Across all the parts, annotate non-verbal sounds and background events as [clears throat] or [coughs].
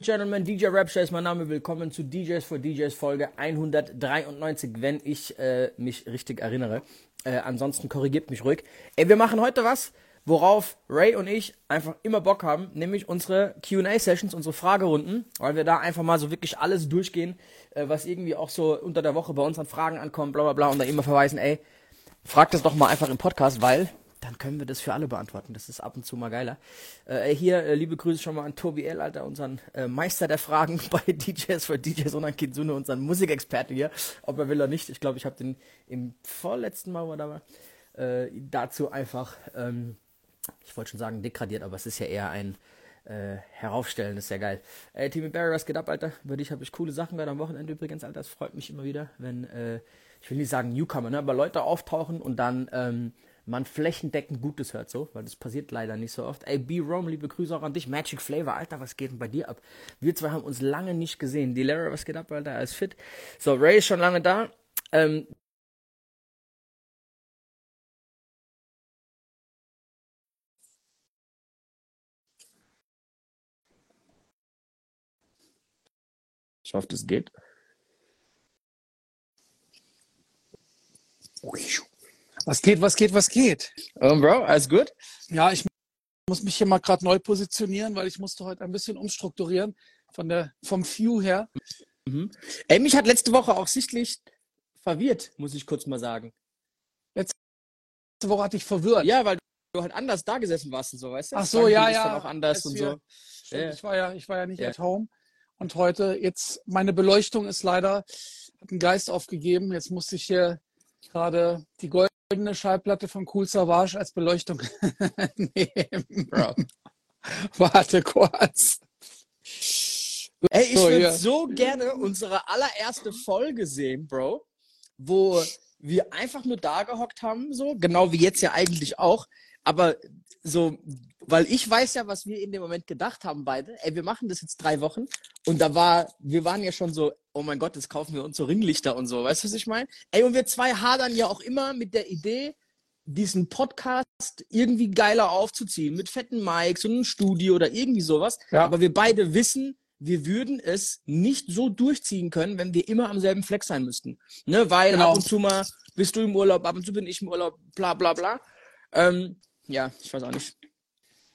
Gentlemen, DJ Rapture ist mein Name. Willkommen zu DJs for DJs Folge 193, wenn ich äh, mich richtig erinnere. Äh, ansonsten korrigiert mich ruhig. Ey, wir machen heute was, worauf Ray und ich einfach immer Bock haben, nämlich unsere Q&A-Sessions, unsere Fragerunden, weil wir da einfach mal so wirklich alles durchgehen, äh, was irgendwie auch so unter der Woche bei uns an Fragen ankommt, bla bla bla, und da immer verweisen, ey, fragt das doch mal einfach im Podcast, weil dann können wir das für alle beantworten. Das ist ab und zu mal geiler. Äh, hier, äh, liebe Grüße schon mal an Tobi L., Alter, unseren äh, Meister der Fragen [laughs] bei DJs für DJs und an Kinsune, unseren Musikexperten hier. Ob er will oder nicht. Ich glaube, ich habe den im vorletzten Mal oder äh, dazu einfach, ähm, ich wollte schon sagen degradiert, aber es ist ja eher ein äh, heraufstellen, das ist ja geil. Ey, Timmy Barry, was geht ab, Alter? Über dich habe ich coole Sachen gehört am Wochenende übrigens, Alter. Es freut mich immer wieder, wenn, äh, ich will nicht sagen Newcomer, ne, aber Leute auftauchen und dann, ähm, man flächendeckend Gutes hört, so, weil das passiert leider nicht so oft. Ey, B-Rom, liebe Grüße auch an dich. Magic Flavor, Alter, was geht denn bei dir ab? Wir zwei haben uns lange nicht gesehen. Die Lara, was geht ab, Alter? Alles fit. So, Ray ist schon lange da. Ähm, ich hoffe, das geht. Was geht, was geht, was geht? Um, Bro, alles gut? Ja, ich muss mich hier mal gerade neu positionieren, weil ich musste heute ein bisschen umstrukturieren von der, vom View her. Mhm. Ey, mich hat letzte Woche auch sichtlich verwirrt, muss ich kurz mal sagen. Letzte Woche hatte ich verwirrt. Ja, weil du halt anders da gesessen warst und so, weißt du? Ach so, ja, ja. Dann auch anders und so. Stimmt, Ja. Ich war ja, ich war ja nicht Ja. at home. Und heute, jetzt, meine Beleuchtung ist leider, hat einen Geist aufgegeben. Jetzt musste ich hier gerade die goldene Schallplatte von Cool Savage als Beleuchtung [laughs] nehmen. Bro. [laughs] Warte kurz. Ey, ich So, würde ja. so gerne unsere allererste Folge sehen, Bro, wo wir einfach nur da gehockt haben, so, genau wie jetzt ja eigentlich auch, aber so, weil ich weiß ja, was wir in dem Moment gedacht haben beide. Ey, wir machen das jetzt drei Wochen und da war, wir waren ja schon so, oh mein Gott, jetzt kaufen wir uns so Ringlichter und so, weißt du, was ich meine? Ey, und wir zwei hadern ja auch immer mit der Idee, diesen Podcast irgendwie geiler aufzuziehen, mit fetten Mics und einem Studio oder irgendwie sowas. Ja. Aber wir beide wissen, wir würden es nicht so durchziehen können, wenn wir immer am selben Fleck sein müssten. Ne? Weil Genau. ab und zu mal bist du im Urlaub, ab und zu bin ich im Urlaub, bla bla bla. Ähm, ja, ich weiß auch nicht.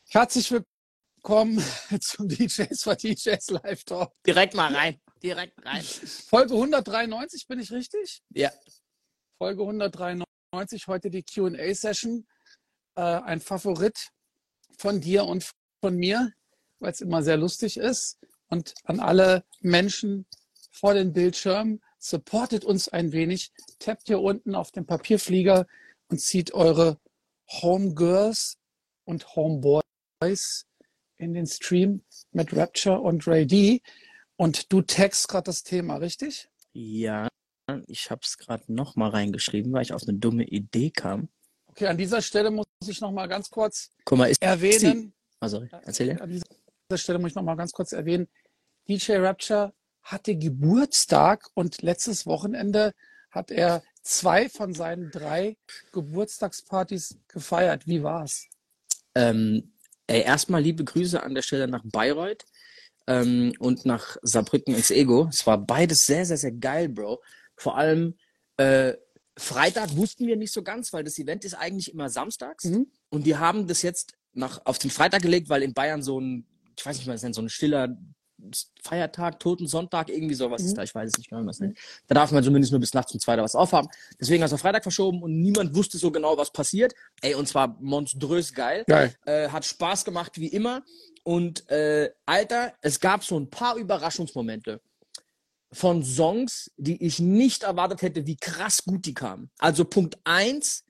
Herzlich willkommen [laughs] zum DJs for DJs Live Talk. Direkt mal rein. Direkt rein. Folge 193, bin ich richtig? Ja. Folge 193, heute die QA-Session. Äh, ein Favorit von dir und von mir, weil es immer sehr lustig ist. Und an alle Menschen vor den Bildschirmen, supportet uns ein wenig. Tappt hier unten auf den Papierflieger und zieht eure Homegirls und Homeboys in den Stream mit Rapture und Ray D. Und du text gerade das Thema, richtig? Ja, ich habe es gerade noch mal reingeschrieben, weil ich auf eine dumme Idee kam. Okay, an dieser Stelle muss ich noch mal ganz kurz Guck mal, ist erwähnen. Oh, sorry, erzähl ja. An dieser Stelle muss ich noch mal ganz kurz erwähnen. DJ Rapture hatte Geburtstag und letztes Wochenende hat er zwei von seinen drei Geburtstagspartys gefeiert. Wie war's? Ähm, ey, erstmal liebe Grüße an der Stelle nach Bayreuth ähm, und nach Saarbrücken ins Ego. Es war beides sehr, sehr, sehr geil, Bro. Vor allem äh, Freitag wussten wir nicht so ganz, weil das Event ist eigentlich immer samstags. Mhm. Und die haben das jetzt nach, auf den Freitag gelegt, weil in Bayern so ein, ich weiß nicht, nennt, so ein stiller Feiertag, Totensonntag, irgendwie sowas Mhm. ist da. Ich weiß es nicht genau, es nennt. Da darf man zumindest nur bis nachts um zwei oder was aufhaben. Deswegen hast du Freitag verschoben und niemand wusste so genau, was passiert. Ey, und zwar monströs geil. Geil. Äh, hat Spaß gemacht wie immer. Und äh, Alter, es gab so ein paar Überraschungsmomente von Songs, die ich nicht erwartet hätte, wie krass gut die kamen. Also Punkt eins,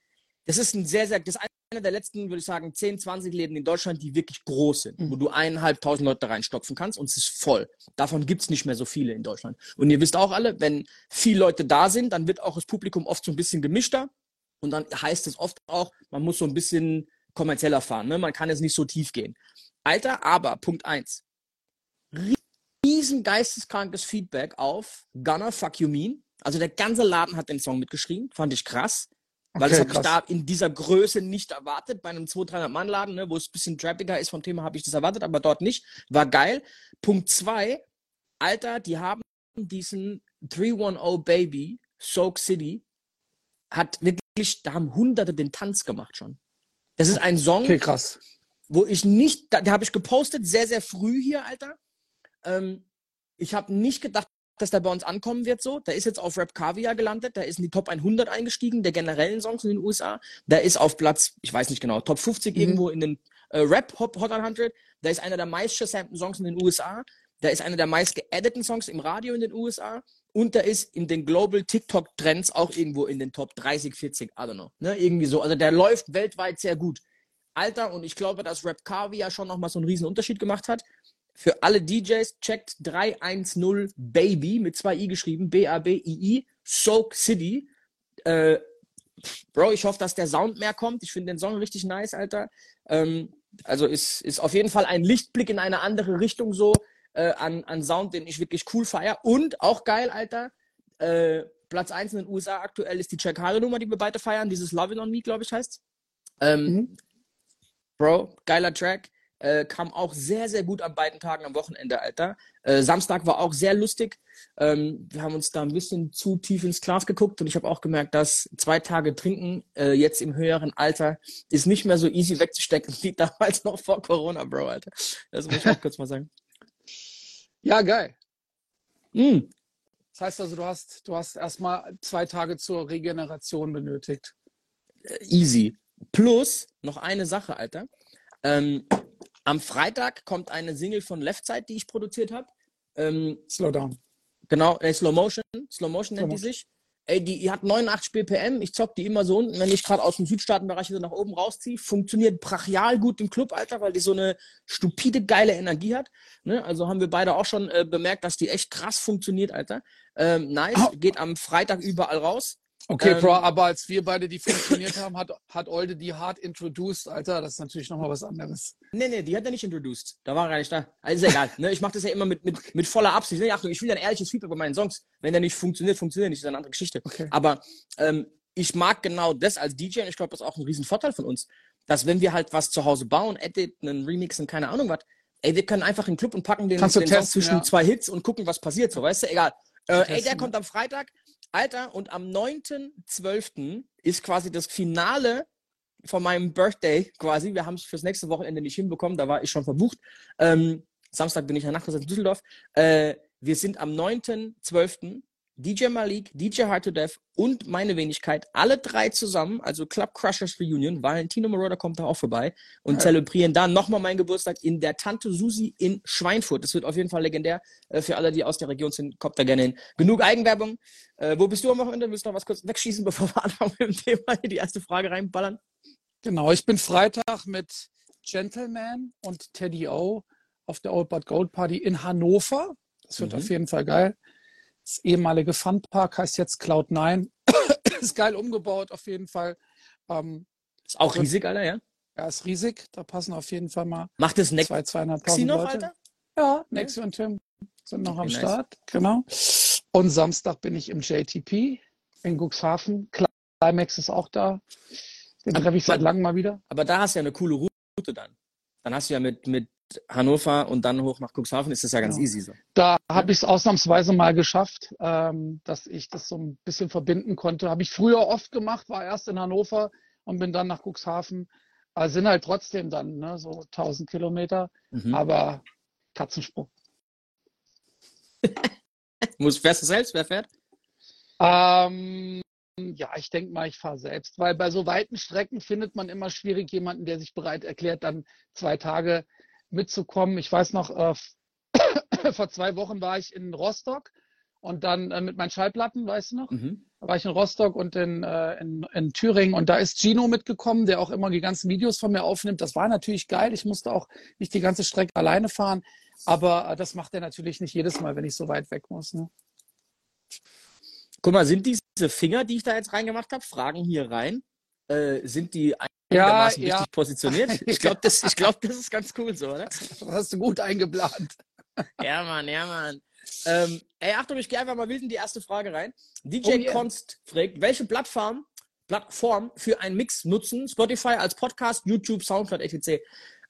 das ist ein sehr, sehr, das einer der letzten, würde ich sagen, 10, 20 Läden in Deutschland, die wirklich groß sind, Mhm. wo du eineinhalbtausend Leute reinstopfen kannst und es ist voll. Davon gibt's nicht mehr so viele in Deutschland. Und ihr wisst auch alle, wenn viele Leute da sind, dann wird auch das Publikum oft so ein bisschen gemischter und dann heißt es oft auch, man muss so ein bisschen kommerzieller fahren, ne? man kann jetzt nicht so tief gehen. Alter, aber Punkt eins, riesen geisteskrankes Feedback auf Gunner Fuck You Mean. Also der ganze Laden hat den Song mitgeschrieben, fand ich krass. Weil das Okay, habe ich da in dieser Größe nicht erwartet. Bei einem 200-300-Mann-Laden, ne, wo es ein bisschen trappiger ist vom Thema, habe ich das erwartet, aber dort nicht. War geil. Punkt zwei, Alter, die haben diesen 310 Baby, Soak City, hat wirklich, da haben Hunderte den Tanz gemacht schon. Das ist ein Song, Okay, krass. wo ich nicht, da, da habe ich gepostet, sehr, sehr früh hier, Alter. Ähm, ich habe nicht gedacht, dass der bei uns ankommen wird so. Der ist jetzt auf Rap Caviar gelandet, der ist in die Top 100 eingestiegen, der generellen Songs in den USA. Der ist auf Platz, ich weiß nicht genau, Top 50 Mhm. irgendwo in den äh, Rap Hot Hot 100. Der ist einer der meist gesampten Songs in den USA. Der ist einer der meist geediteten Songs im Radio in den USA. Und der ist in den Global TikTok Trends auch irgendwo in den Top 30, 40, I don't know. Ne? Irgendwie so. Also der läuft weltweit sehr gut. Alter, und ich glaube, dass Rap Caviar schon nochmal so einen riesen Unterschied gemacht hat. Für alle DJs checkt 310 Baby mit zwei i geschrieben, B-A-B-I-I, Soak City. Äh, Bro, ich hoffe, dass der Sound mehr kommt. Ich finde den Song richtig nice, Alter. Ähm, also ist, ist auf jeden Fall ein Lichtblick in eine andere Richtung so äh, an, an Sound, den ich wirklich cool feier. Und auch geil, Alter. Äh, Platz 1 in den USA aktuell ist die Jack Harlow Nummer, die wir beide feiern. Dieses Love It On Me, glaube ich, heißt. Ähm, Mhm. Bro, geiler Track. Äh, kam auch sehr, sehr gut an beiden Tagen am Wochenende, Alter. Äh, Samstag war auch sehr lustig. Ähm, wir haben uns da ein bisschen zu tief ins Glas geguckt und ich habe auch gemerkt, dass zwei Tage trinken äh, jetzt im höheren Alter ist nicht mehr so easy wegzustecken wie [laughs] damals noch vor Corona, Bro, Alter. Das muss ich auch kurz mal sagen. Ja, geil. Mm, Das heißt also, du hast, du hast erstmal zwei Tage zur Regeneration benötigt. easy. Plus noch eine Sache, Alter. Ähm, am Freitag kommt eine Single von Left Side, die ich produziert habe. Ähm, Slow down. Genau, äh, Slow Motion. Slow Motion nennt die Slow sich. Ey, die, die hat 89 BPM. Ich zock die immer so unten, wenn ich gerade aus dem Südstaatenbereich so nach oben rausziehe. Funktioniert brachial gut im Club, Alter, weil die so eine stupide, geile Energie hat. Ne? Also haben wir beide auch schon äh, bemerkt, dass die echt krass funktioniert, Alter. Ähm, nice. Au. Geht am Freitag überall raus. Okay, Ähm, Bro, aber als wir beide die funktioniert haben, hat, hat Olde die hart introduced, Alter. Das ist natürlich nochmal was anderes. Nee, nee, die hat er nicht introduced. Da war er gar nicht da. Also ist egal. Ne? Ich mache das ja immer mit, mit, mit voller Absicht. Ne? Achtung, ich will ein ehrliches Feedback bei meinen Songs. Wenn der nicht funktioniert, funktioniert er nicht. Das ist eine andere Geschichte. Okay. Aber ähm, ich mag genau das als DJ und ich glaube, das ist auch ein riesen Vorteil von uns, dass wenn wir halt was zu Hause bauen, editen, einen remixen, keine Ahnung was, ey, wir können einfach in den Club und packen den, den Song testen, zwischen ja. zwei Hits und gucken, was passiert. So, weißt du, egal. Äh, ey, der kommt am Freitag. Alter, und am 9.12. ist quasi das Finale von meinem Birthday quasi. Wir haben es fürs nächste Wochenende nicht hinbekommen, da war ich schon verbucht. Ähm, Samstag bin ich ja nachts in Düsseldorf. Äh, wir sind am 9.12. DJ Malik, DJ Hard to Death und meine Wenigkeit, alle drei zusammen, also Club Crushers Reunion. Valentino Moroder kommt da auch vorbei und Ja. zelebrieren dann nochmal meinen Geburtstag in der Tante Susi in Schweinfurt. Das wird auf jeden Fall legendär. Äh, für alle, die aus der Region sind, kommt da gerne hin. Genug Eigenwerbung. Äh, wo bist du am Wochenende? Willst du noch was kurz wegschießen, [laughs] bevor wir anfangen mit dem Thema? Die erste Frage reinballern. Genau, ich bin Freitag mit Gentleman und Teddy O auf der Old But Gold Party in Hannover. Das wird Mhm. auf jeden Fall geil. Das ehemalige Funpark heißt jetzt Cloud9. [coughs] ist geil umgebaut, auf jeden Fall. Ähm, Ist auch riesig, Alter, ja? ja, ist riesig. Da passen auf jeden Fall mal Macht das Nexi zwei, zweieinhalbtausend noch, Leute. Alter? Ja, Nexi und Tim sind noch Okay, am nice. Start. Genau. Und Samstag bin ich im JTP in Cuxhaven. Climax ist auch da. Den treffe ich seit langem mal wieder. Aber da hast du ja eine coole Route dann. Dann hast du ja mit, mit Hannover und dann hoch nach Cuxhaven, ist das ja ganz Genau. easy so. Da habe ich es ausnahmsweise mal geschafft, ähm, dass ich das so ein bisschen verbinden konnte. Habe ich früher oft gemacht, war erst in Hannover und bin dann nach Cuxhaven. Aber sind halt trotzdem dann ne, so 1000 Kilometer, Mhm. aber Katzensprung. [laughs] Muss, fährst du selbst? Wer fährt? Ähm, ja, ich denke mal, ich fahre selbst, weil bei so weiten Strecken findet man immer schwierig jemanden, der sich bereit erklärt, dann zwei Tage mitzukommen. Ich weiß noch, äh, [coughs] vor zwei Wochen war ich in Rostock und dann äh, mit meinen Schallplatten, weißt du noch? Mhm. Da war ich in Rostock und in, äh, in, in Thüringen und da ist Gino mitgekommen, der auch immer die ganzen Videos von mir aufnimmt. Das war natürlich geil. Ich musste auch nicht die ganze Strecke alleine fahren, aber äh, das macht er natürlich nicht jedes Mal, wenn ich so weit weg muss. Ne? Guck mal, sind diese Finger, die ich da jetzt reingemacht habe, Fragen hier rein, äh, sind die Ja, einigermaßen ja. richtig positioniert? [laughs] Ich glaube, das, ich glaub, das ist ganz cool so, oder? Das hast du gut eingeplant. [laughs] Ja, Mann, ja, Mann. Ähm, ey, Achtung, ich gehe einfach mal wild in die erste Frage rein. DJ Oh, yeah. Konst fragt, welche Plattform Plattform für einen Mix nutzen. Spotify als Podcast, YouTube, Soundcloud, etc.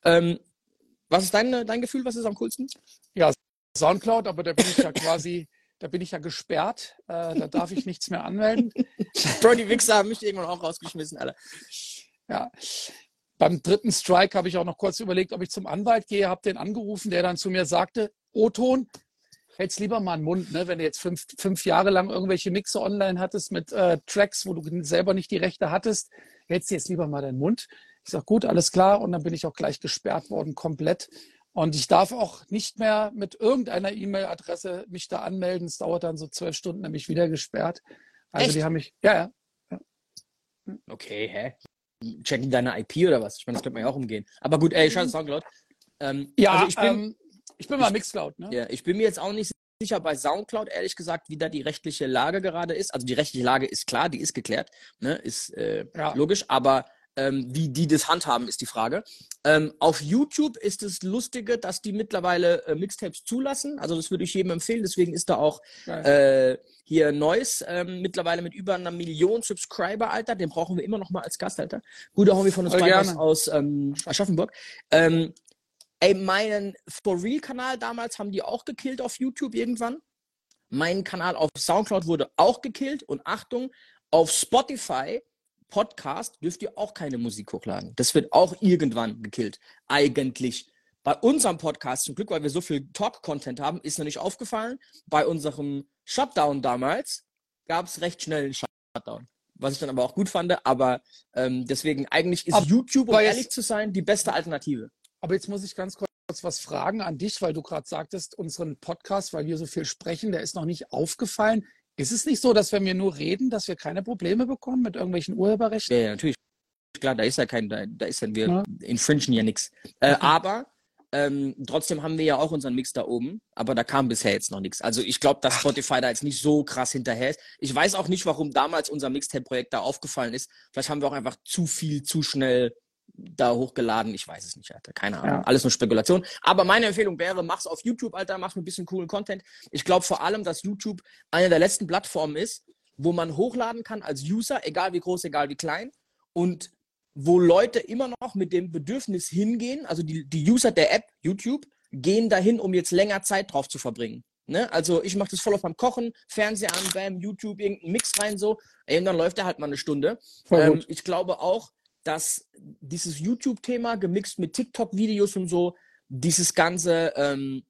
Ähm, was ist dein, dein Gefühl? Was ist am coolsten? Ja, Soundcloud, aber da bin ich ja quasi, da bin ich ja gesperrt. Äh, da darf ich nichts mehr anmelden. [laughs] Bro, die Wichser haben mich irgendwann auch rausgeschmissen, alle. Ja. Beim dritten Strike habe ich auch noch kurz überlegt, ob ich zum Anwalt gehe, habe den angerufen, der dann zu mir sagte, O-Ton, hältst lieber mal einen Mund, ne? wenn du jetzt fünf, fünf Jahre lang irgendwelche Mixe online hattest mit äh, Tracks, wo du selber nicht die Rechte hattest, hältst du jetzt lieber mal deinen Mund. Ich sage, gut, alles klar. Und dann bin ich auch gleich gesperrt worden, komplett. Und ich darf auch nicht mehr mit irgendeiner E-Mail-Adresse mich da anmelden. Es dauert dann so zwölf Stunden, nämlich wieder gesperrt. Also Echt? die haben mich, ja, ja. Okay, hä? Checken deine IP oder was? Ich meine, das könnte man ja auch umgehen. Aber gut, ey, scheiße Soundcloud. Ähm, Ja, also ich bin, ähm, ich bin mal Mixcloud, ne? Ja, ich bin mir jetzt auch nicht sicher bei Soundcloud, ehrlich gesagt, wie da die rechtliche Lage gerade ist. Also die rechtliche Lage ist klar, die ist geklärt, ne? ist äh, Ja. logisch, aber ähm, wie die das handhaben, ist die Frage. Ähm, auf YouTube ist es Lustige, dass die mittlerweile äh, Mixtapes zulassen. Also das würde ich jedem empfehlen. Deswegen ist da auch äh, hier Neues ähm, mittlerweile mit über einer Million Subscriber, Alter. Den brauchen wir immer noch mal als Gast, Alter. Guter Homie von uns beiden aus ähm, Aschaffenburg. Ähm, ey, meinen For Real-Kanal damals haben die auch gekillt auf YouTube irgendwann. Mein Kanal auf Soundcloud wurde auch gekillt. Und Achtung, auf Spotify Podcast dürft ihr auch keine Musik hochladen. Das wird auch irgendwann gekillt. Eigentlich. Bei unserem Podcast, zum Glück, weil wir so viel Talk-Content haben, ist noch nicht aufgefallen. Bei unserem Shutdown damals gab es recht schnell einen Shutdown. Was ich dann aber auch gut fand. Aber ähm, deswegen, eigentlich ist Aber YouTube, um ehrlich zu sein, die beste Alternative. Aber jetzt muss ich ganz kurz was fragen an dich, weil du gerade sagtest, unseren Podcast, weil wir so viel sprechen, der ist noch nicht aufgefallen. Ist es nicht so, dass wenn wir nur reden, dass wir keine Probleme bekommen mit irgendwelchen Urheberrechten? Ja, natürlich. Klar, da ist ja kein, da, da ist ja, wir Ja. infringen ja nichts. Äh, Okay. aber ähm, trotzdem haben wir ja auch unseren Mix da oben, aber da kam bisher jetzt noch nichts. Also ich glaube, dass Spotify da jetzt nicht so krass hinterher ist. Ich weiß auch nicht, warum damals unser Mixtape-Projekt da aufgefallen ist. Vielleicht haben wir auch einfach zu viel, zu schnell da hochgeladen. Ich weiß es nicht, Alter. Keine Ahnung. Ja. Alles nur Spekulation. Aber meine Empfehlung wäre, mach's auf YouTube, Alter, mach ein bisschen coolen Content. Ich glaube vor allem, dass YouTube eine der letzten Plattformen ist, wo man hochladen kann als User, egal wie groß, egal wie klein. Und wo Leute immer noch mit dem Bedürfnis hingehen, also die, die User der App YouTube, gehen dahin, um jetzt länger Zeit drauf zu verbringen. Ne? Also ich mache das voll auf beim Kochen, Fernseher an, bam, YouTube, irgendeinen Mix rein so, ey, und dann läuft er halt mal eine Stunde. Ähm, ich glaube auch, dass dieses YouTube-Thema gemixt mit TikTok-Videos und so dieses ganze ähm,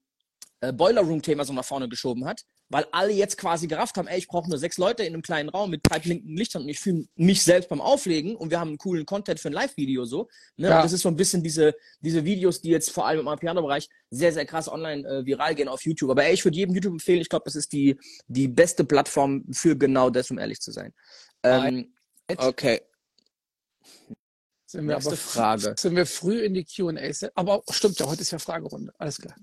äh, Boiler Room-Thema so nach vorne geschoben hat, weil alle jetzt quasi gerafft haben, ey, ich brauche nur sechs Leute in einem kleinen Raum mit drei blinkenden Lichtern und ich fühle mich selbst beim Auflegen und wir haben einen coolen Content für ein Live-Video so. Ne? Ja. Und das ist so ein bisschen diese, diese Videos, die jetzt vor allem im Piano-Bereich sehr, sehr krass online äh, viral gehen auf YouTube. Aber ey, ich würde jedem YouTube empfehlen, ich glaube, das ist die, die beste Plattform für genau das, um ehrlich zu sein. Ähm, okay, Sind wir, aber, Frage. sind wir früh in die Q&A? Aber stimmt ja, heute ist ja Fragerunde. Alles klar.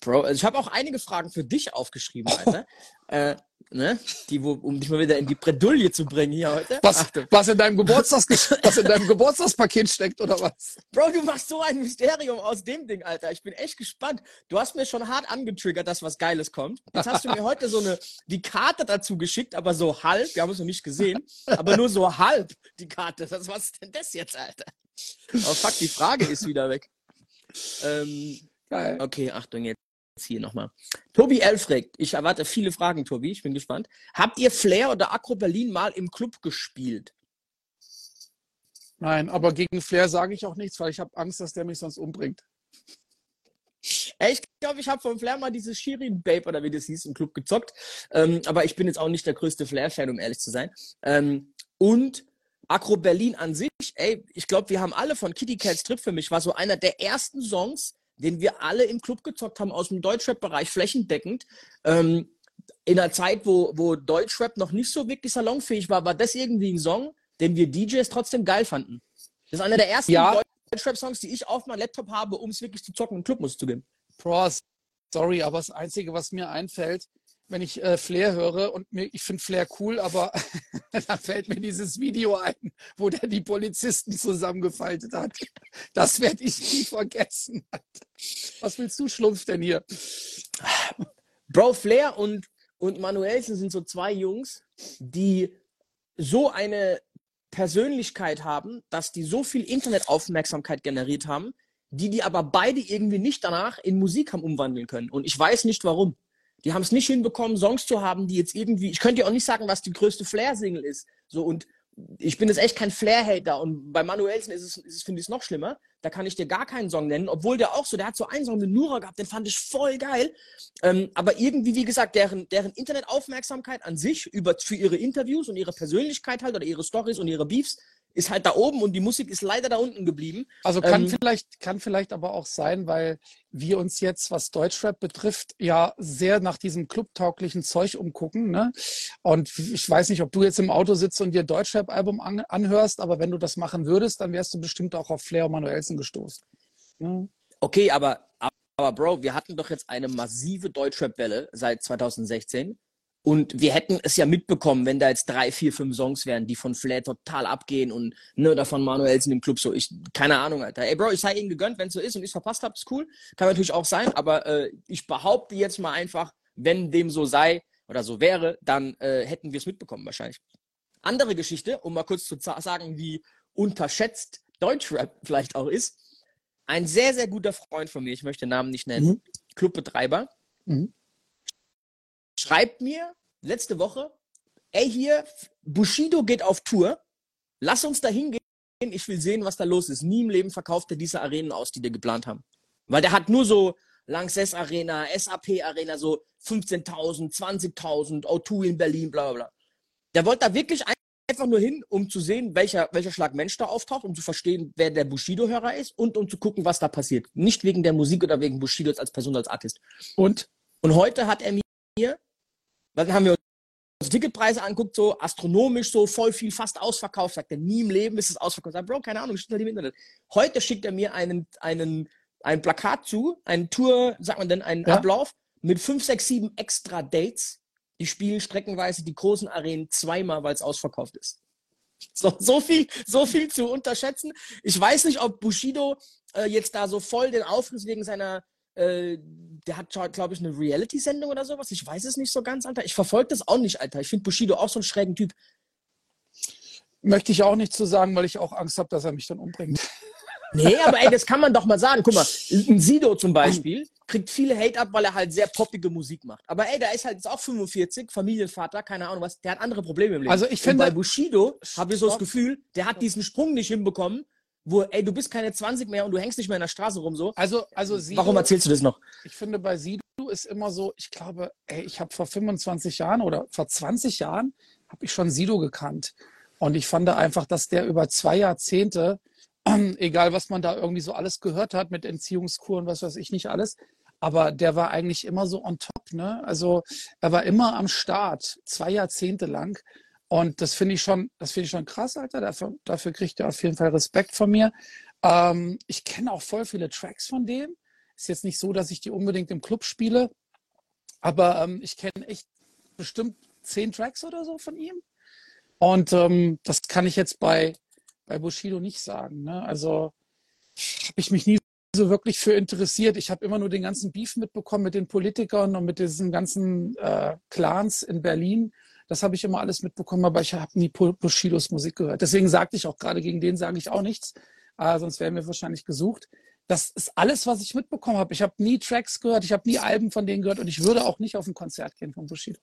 Bro, also ich habe auch einige Fragen für dich aufgeschrieben, [laughs] Alter. Äh, ne? Die, wo, um dich mal wieder in die Bredouille zu bringen hier heute. Was, Achtung. was, in deinem Geburtstags was in deinem Geburtstagspaket steckt oder was? Bro, du machst so ein Mysterium aus dem Ding, Alter. Ich bin echt gespannt. Du hast mir schon hart angetriggert, dass was Geiles kommt. Jetzt hast du mir heute so eine, die Karte dazu geschickt, aber so halb. Wir haben es noch nicht gesehen, aber nur so halb die Karte. Das, was ist denn das jetzt, Alter? Oh fuck, die Frage ist wieder weg. Ähm, Geil. Okay, Achtung, jetzt hier nochmal. Tobi L. fragt, ich erwarte viele Fragen, Tobi, ich bin gespannt. Habt ihr Flair oder Akro Berlin mal im Club gespielt? Nein, aber gegen Flair sage ich auch nichts, weil ich habe Angst, dass der mich sonst umbringt. Ey, ich glaube, ich habe von Flair mal dieses Shirin Babe oder wie das hieß im Club gezockt. Ähm, aber ich bin jetzt auch nicht der größte Flair-Fan, um ehrlich zu sein. Ähm, und Akro Berlin an sich, ey, ich glaube, wir haben alle von Kitty Cat's Trip für mich, war so einer der ersten Songs, den wir alle im Club gezockt haben, aus dem Deutschrap-Bereich flächendeckend. Ähm, in einer Zeit, wo, wo Deutschrap noch nicht so wirklich salonfähig war, war das irgendwie ein Song, den wir DJs trotzdem geil fanden. Das ist einer der ersten Ja. Deutschrap-Songs, die ich auf meinem Laptop habe, um es wirklich zu zocken im Club, muss ich zugeben. Bro, sorry, aber das Einzige, was mir einfällt, wenn ich äh, Flair höre und mir, ich finde Flair cool, aber [laughs] da fällt mir dieses Video ein, wo der die Polizisten zusammengefaltet hat. Das werde ich nie vergessen. Was willst du, Schlumpf, denn hier? Bro, Flair und, und Manuelsen sind so zwei Jungs, die so eine Persönlichkeit haben, dass die so viel Internetaufmerksamkeit generiert haben, die die aber beide irgendwie nicht danach in Musik haben umwandeln können. Und ich weiß nicht warum. Die haben es nicht hinbekommen, Songs zu haben, die jetzt irgendwie, ich könnte ja auch nicht sagen, was die größte Flair-Single ist. So und ich bin jetzt echt kein Flair-Hater und bei Manuelsen ist es, ist es finde ich es noch schlimmer. Da kann ich dir gar keinen Song nennen, obwohl der auch so, der hat so einen Song mit Nura gehabt, den fand ich voll geil. Ähm, aber irgendwie, wie gesagt, deren, deren Internetaufmerksamkeit an sich über, für ihre Interviews und ihre Persönlichkeit halt oder ihre Stories und ihre Beefs ist halt da oben und die Musik ist leider da unten geblieben. Also kann ähm, vielleicht, kann vielleicht aber auch sein, weil wir uns jetzt, was Deutschrap betrifft, ja sehr nach diesem clubtauglichen Zeug umgucken. Ne? Und ich weiß nicht, ob du jetzt im Auto sitzt und dir Deutschrap-Album an, anhörst, aber wenn du das machen würdest, dann wärst du bestimmt auch auf Flair und Manuelsen gestoßen. Ne? Okay, aber, aber Bro, wir hatten doch jetzt eine massive Deutschrap-Welle seit 2016. Und wir hätten es ja mitbekommen, wenn da jetzt drei, vier, fünf Songs wären, die von Flair total abgehen und ne, oder von Manuelsen im Club so. Ich, keine Ahnung, Alter. Ey, Bro, ich sei ihnen gegönnt, wenn es so ist und ich es verpasst habe, ist cool. Kann natürlich auch sein, aber äh, ich behaupte jetzt mal einfach, wenn dem so sei oder so wäre, dann äh, hätten wir es mitbekommen wahrscheinlich. Andere Geschichte, um mal kurz zu sagen, wie unterschätzt Deutschrap vielleicht auch ist. Ein sehr, sehr guter Freund von mir, ich möchte den Namen nicht nennen, mhm. Clubbetreiber, mhm schreibt mir letzte Woche, ey hier, Bushido geht auf Tour, lass uns da hingehen, ich will sehen, was da los ist. Nie im Leben verkauft er diese Arenen aus, die wir geplant haben. Weil der hat nur so Lanxess Arena, SAP Arena, so 15.000, 20.000, O2 in Berlin, bla bla bla. Der wollte da wirklich einfach nur hin, um zu sehen, welcher, welcher Schlag Mensch da auftaucht, um zu verstehen, wer der Bushido-Hörer ist und um zu gucken, was da passiert. Nicht wegen der Musik oder wegen Bushido als Person, als Artist. Und, und heute hat er mir dann haben wir uns Ticketpreise anguckt, so astronomisch, so voll viel, fast ausverkauft. Sagt er, nie im Leben ist es ausverkauft. Sagt, Bro, keine Ahnung, steht halt im Internet. Heute schickt er mir einen, einen, ein Plakat zu, einen Tour, sagt man denn, einen ja. Ablauf mit fünf, sechs, sieben extra Dates. Die spielen streckenweise die großen Arenen zweimal, weil es ausverkauft ist. So, so, viel, so viel zu unterschätzen. Ich weiß nicht, ob Bushido äh, jetzt da so voll den Aufriss wegen seiner äh, der hat, glaube ich, eine Reality-Sendung oder sowas. Ich weiß es nicht so ganz, Alter. Ich verfolge das auch nicht, Alter. Ich finde Bushido auch so einen schrägen Typ. Möchte ich auch nicht zu sagen, weil ich auch Angst habe, dass er mich dann umbringt. [laughs] Nee, aber ey, das kann man doch mal sagen. Guck mal, ein Sido zum Beispiel kriegt viele Hate ab, weil er halt sehr poppige Musik macht. Aber ey, der ist halt jetzt auch 45, Familienvater, keine Ahnung was, der hat andere Probleme im Leben. Also ich finde. bei Bushido habe ich so das Gefühl, der hat diesen Sprung nicht hinbekommen, wo, ey, du bist keine 20 mehr und du hängst nicht mehr in der Straße rum so. Also, also Sido, Warum erzählst du das noch? Ich finde, bei Sido ist immer so, ich glaube, ey, ich habe vor 25 Jahren oder vor 20 Jahren habe ich schon Sido gekannt. Und ich fand einfach, dass der über zwei Jahrzehnte, [clears throat] egal was man da irgendwie so alles gehört hat mit Entziehungskur und was weiß ich nicht alles, aber der war eigentlich immer so on top, ne? Also er war immer am Start, zwei Jahrzehnte lang. Und das finde ich schon, das finde ich schon krass, Alter. Dafür, dafür kriegt er auf jeden Fall Respekt von mir. Ähm, ich kenne auch voll viele Tracks von dem. Ist jetzt nicht so, dass ich die unbedingt im Club spiele, aber ähm, ich kenne echt bestimmt zehn Tracks oder so von ihm. Und ähm, das kann ich jetzt bei, bei Bushido nicht sagen. Ne? Also habe ich mich nie so wirklich für interessiert. Ich habe immer nur den ganzen Beef mitbekommen mit den Politikern und mit diesen ganzen äh, Clans in Berlin. Das habe ich immer alles mitbekommen, aber ich habe nie Bushidos Musik gehört. Deswegen sagte ich auch gerade, gegen den sage ich auch nichts, äh, sonst wären wir wahrscheinlich gesucht. Das ist alles, was ich mitbekommen habe. Ich habe nie Tracks gehört, ich habe nie Alben von denen gehört und ich würde auch nicht auf ein Konzert gehen von Bushido.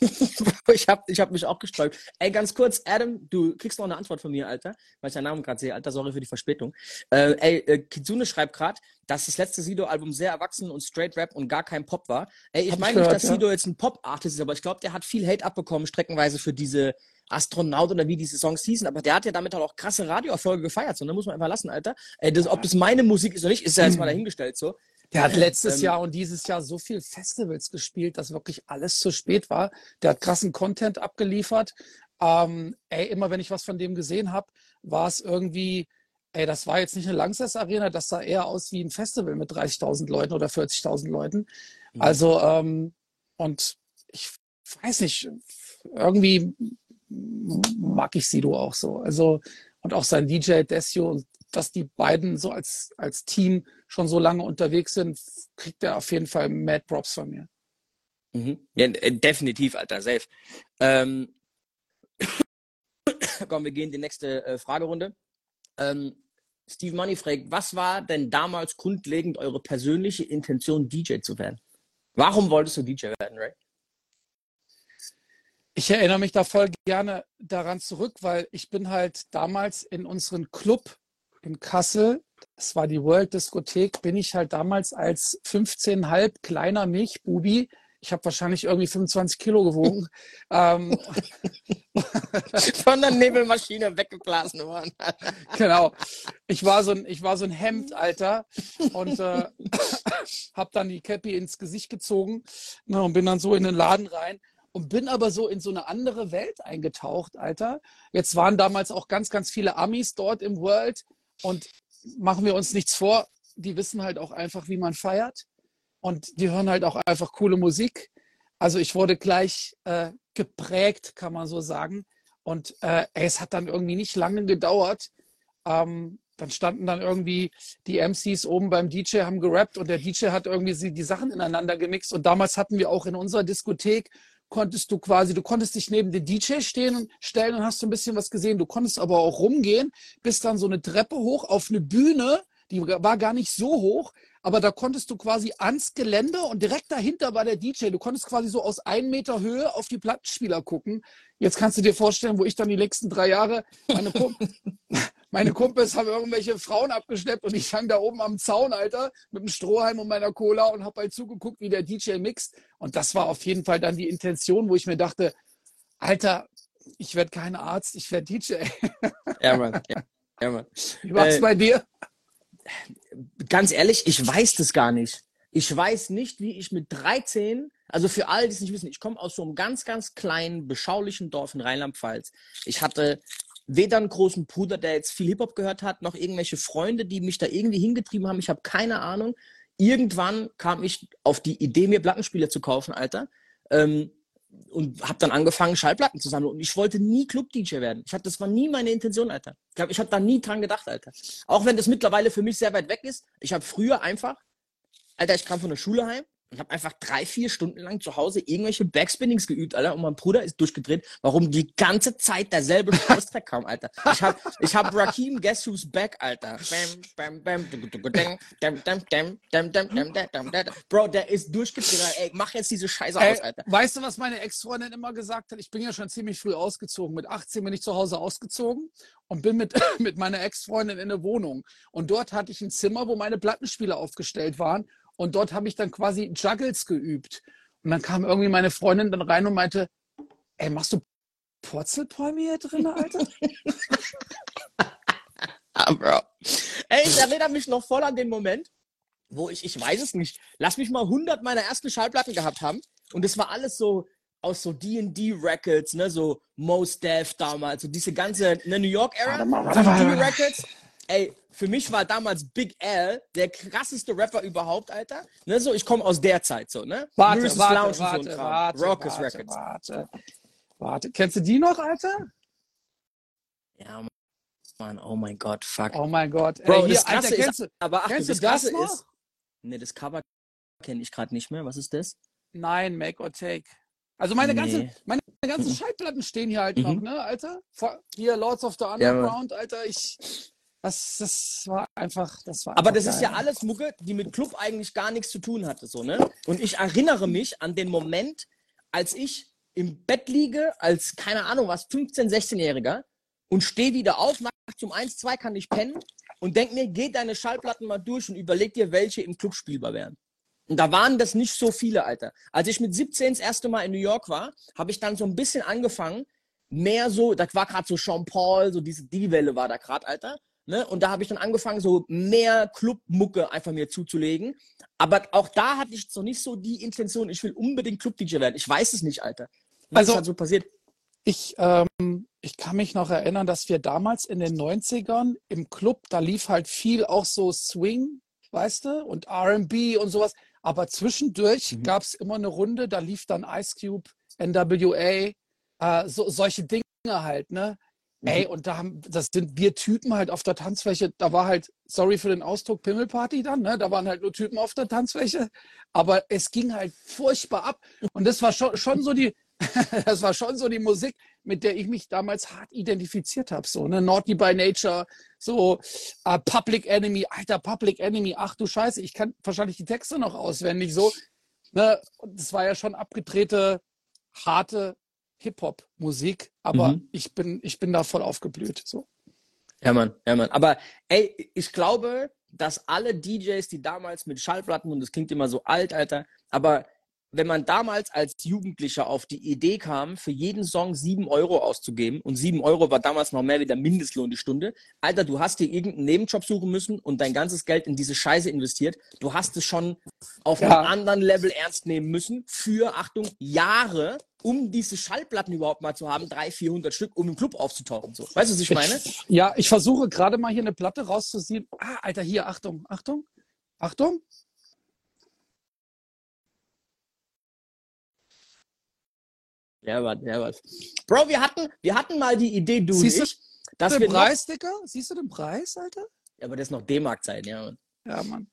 [laughs] ich habe ich hab mich auch gesträubt. Ey, ganz kurz, Adam, du kriegst noch eine Antwort von mir, Alter, weil ich deinen Namen gerade sehe. Alter, sorry für die Verspätung. Äh, ey, äh, Kitsune schreibt gerade, dass das letzte Sido-Album sehr erwachsen und straight Rap und gar kein Pop war. Ey, ich meine nicht, dass ja. Sido jetzt ein Pop-Artist ist, aber ich glaube, der hat viel Hate abbekommen, streckenweise für diese Astronaut oder wie diese Songs hießen, aber der hat ja damit halt auch krasse Radioerfolge gefeiert, so, da ne, muss man einfach lassen, Alter. Ey, das, ob das meine Musik ist oder nicht, ist ja jetzt mal [clears throat] dahingestellt, so. Der hat letztes ähm, Jahr und dieses Jahr so viel Festivals gespielt, dass wirklich alles zu spät war. Der hat krassen Content abgeliefert. Ähm, ey, immer wenn ich was von dem gesehen habe, war es irgendwie, ey, das war jetzt nicht eine Langsess Arena, das sah eher aus wie ein Festival mit 30.000 Leuten oder 40.000 Leuten. Mhm. Also, ähm, und ich weiß nicht, irgendwie mag ich Sido auch so. Also, und auch sein DJ Desio, dass die beiden so als, als Team schon so lange unterwegs sind, kriegt er auf jeden Fall Mad Props von mir. Mhm. Ja, äh, definitiv, Alter, safe. Ähm, [coughs] komm, wir gehen in die nächste äh, Fragerunde. Ähm, Steve Money fragt, was war denn damals grundlegend eure persönliche Intention, DJ zu werden? Warum wolltest du DJ werden, Ray? Ich erinnere mich da voll gerne daran zurück, weil ich bin halt damals in unseren Club in Kassel, das war die World Diskothek, bin ich halt damals als 15,5 kleiner Milchbubi ich habe wahrscheinlich irgendwie 25 Kilo gewogen. [laughs] ähm, Von der Nebelmaschine weggeblasen worden. [laughs] genau. Ich war so ein, ich war so ein Hemd, Alter, und äh, [laughs] habe dann die Cappy ins Gesicht gezogen ne, und bin dann so in den Laden rein und bin aber so in so eine andere Welt eingetaucht, Alter. Jetzt waren damals auch ganz, ganz viele Amis dort im World und machen wir uns nichts vor, die wissen halt auch einfach, wie man feiert und die hören halt auch einfach coole Musik. Also ich wurde gleich äh, geprägt, kann man so sagen. Und äh, es hat dann irgendwie nicht lange gedauert. Ähm, dann standen dann irgendwie die MCs oben beim DJ, haben gerappt und der DJ hat irgendwie die Sachen ineinander gemixt. Und damals hatten wir auch in unserer Diskothek, konntest du quasi, du konntest dich neben den DJ stehen und stellen und hast so ein bisschen was gesehen. Du konntest aber auch rumgehen, bist dann so eine Treppe hoch auf eine Bühne, die war gar nicht so hoch, aber da konntest du quasi ans Gelände und direkt dahinter war der DJ. Du konntest quasi so aus einem Meter Höhe auf die Plattenspieler gucken. Jetzt kannst du dir vorstellen, wo ich dann die nächsten drei Jahre, meine, Kump [laughs] meine Kumpels haben irgendwelche Frauen abgeschleppt und ich hang da oben am Zaun, Alter, mit dem Strohhalm und meiner Cola und habe halt zugeguckt, wie der DJ mixt. Und das war auf jeden Fall dann die Intention, wo ich mir dachte, Alter, ich werde kein Arzt, ich werde DJ. Ja, Mann. Ja, ja Mann. Wie war's äh, bei dir? [laughs] ganz ehrlich, ich weiß das gar nicht. Ich weiß nicht, wie ich mit 13, also für alle, die es nicht wissen, ich komme aus so einem ganz, ganz kleinen, beschaulichen Dorf in Rheinland-Pfalz. Ich hatte weder einen großen Bruder, der jetzt viel Hip-Hop gehört hat, noch irgendwelche Freunde, die mich da irgendwie hingetrieben haben. Ich habe keine Ahnung. Irgendwann kam ich auf die Idee, mir Plattenspieler zu kaufen, Alter. Ähm, und habe dann angefangen, Schallplatten zu sammeln. Und ich wollte nie Club-DJ werden. Ich hab, das war nie meine Intention, Alter. Ich habe ich hab da nie dran gedacht, Alter. Auch wenn das mittlerweile für mich sehr weit weg ist. Ich habe früher einfach, Alter, ich kam von der Schule heim, ich habe einfach drei, vier Stunden lang zu Hause irgendwelche Backspinnings geübt, Alter. Und mein Bruder ist durchgedreht, warum die ganze Zeit derselbe Scheißdreck kam, Alter. Ich habe ich hab Rakim Guess Who's Back, Alter. Bam, bam, bam, Bro, der ist durchgedreht. Ey, mach jetzt diese Scheiße Ey, aus, Alter. Weißt du, was meine Ex-Freundin immer gesagt hat? Ich bin ja schon ziemlich früh ausgezogen. Mit 18 bin ich zu Hause ausgezogen und bin mit, [laughs] mit meiner Ex-Freundin in eine Wohnung. Und dort hatte ich ein Zimmer, wo meine Plattenspieler aufgestellt waren. Und dort habe ich dann quasi Juggles geübt. Und dann kam irgendwie meine Freundin dann rein und meinte, ey, machst du Purzelbäume hier drin, Alter? [laughs] ah, Bro. Ey, ich erinnere mich noch voll an den Moment, wo ich, ich weiß es nicht, lass mich mal 100 meiner ersten Schallplatten gehabt haben. Und es war alles so aus so D&D Records, ne, so Most Def damals, so diese ganze ne, New York Era, D&D Records ey, für mich war damals Big L der krasseste Rapper überhaupt, Alter. Ne, so, ich komme aus der Zeit, so, ne? Warte, Lyricist warte, Lounge warte, so warte, Raucous warte, Records. Warte, warte. Kennst du die noch, Alter? Ja, Mann, oh mein Gott, fuck. Oh mein Gott. Bro, ey, hier, das Krasse Alter, kennst ist, du, aber ach, kennst das, das Krasse noch? ist, ne, das Cover kenne ich gerade nicht mehr. Was ist das? Nein, Make or Take. Also meine nee. ganzen, meine ganzen mhm. Schallplatten stehen hier halt mhm. noch, ne, Alter? Hier Lords of the Underground, ja, Alter. Ich, das, das war einfach, das war. Aber das geil. ist ja alles Mucke, die mit Club eigentlich gar nichts zu tun hatte, so, ne? Und ich erinnere mich an den Moment, als ich im Bett liege, als, keine Ahnung was, 15-, 16-Jähriger und stehe wieder auf, nachts um 1, 2 kann ich pennen und denk mir, geh deine Schallplatten mal durch und überleg dir, welche im Club spielbar wären. Und da waren das nicht so viele, Alter. Als ich mit 17 das erste Mal in New York war, habe ich dann so ein bisschen angefangen, mehr so, da war gerade so Sean Paul, so diese die Welle war da gerade, Alter. Ne? Und da habe ich dann angefangen, so mehr Clubmucke einfach mir zuzulegen. Aber auch da hatte ich so nicht so die Intention, ich will unbedingt Club-DJ werden. Ich weiß es nicht, Alter. Was also, ist halt so passiert? Ich, ähm, ich kann mich noch erinnern, dass wir damals in den 90ern im Club, da lief halt viel auch so Swing, weißt du, und RB und sowas. Aber zwischendurch mhm. gab es immer eine Runde, da lief dann Ice Cube, NWA, äh, so, solche Dinge halt, ne? Ey, und da haben, das sind wir Typen halt auf der Tanzfläche. Da war halt, sorry für den Ausdruck, Pimmelparty dann, ne? Da waren halt nur Typen auf der Tanzfläche. Aber es ging halt furchtbar ab. Und das war schon, schon so die, [laughs] das war schon so die Musik, mit der ich mich damals hart identifiziert habe. So, ne? Naughty by Nature, so uh, Public Enemy, alter Public Enemy, ach du Scheiße, ich kann wahrscheinlich die Texte noch auswendig. So, ne? Und das war ja schon abgedrehte, harte Hip-Hop-Musik, aber mhm. ich, bin, ich bin da voll aufgeblüht. So. Ja, Mann, ja, Mann. Aber ey, ich glaube, dass alle DJs, die damals mit Schallplatten, und das klingt immer so alt, Alter, aber wenn man damals als Jugendlicher auf die Idee kam, für jeden Song sieben Euro auszugeben, und sieben Euro war damals noch mehr wie der Mindestlohn die Stunde, Alter, du hast dir irgendeinen Nebenjob suchen müssen und dein ganzes Geld in diese Scheiße investiert. Du hast es schon auf ja. einem anderen Level ernst nehmen müssen für, Achtung, Jahre, um diese Schallplatten überhaupt mal zu haben, 300, 400 Stück, um im Club aufzutauchen. So. Weißt du, was ich meine? Ich, ja, ich versuche gerade mal hier eine Platte rauszuziehen. Ah, Alter, hier, Achtung, Achtung, Achtung. Ja, was, ja, was. Bro, wir hatten, wir hatten mal die Idee, du Siehst und ich, dass den wir Preis, noch... Dicker? Siehst du den Preis, Alter? Ja, aber das ist noch D-Mark-Zeit, ja, Mann. Ja, Mann.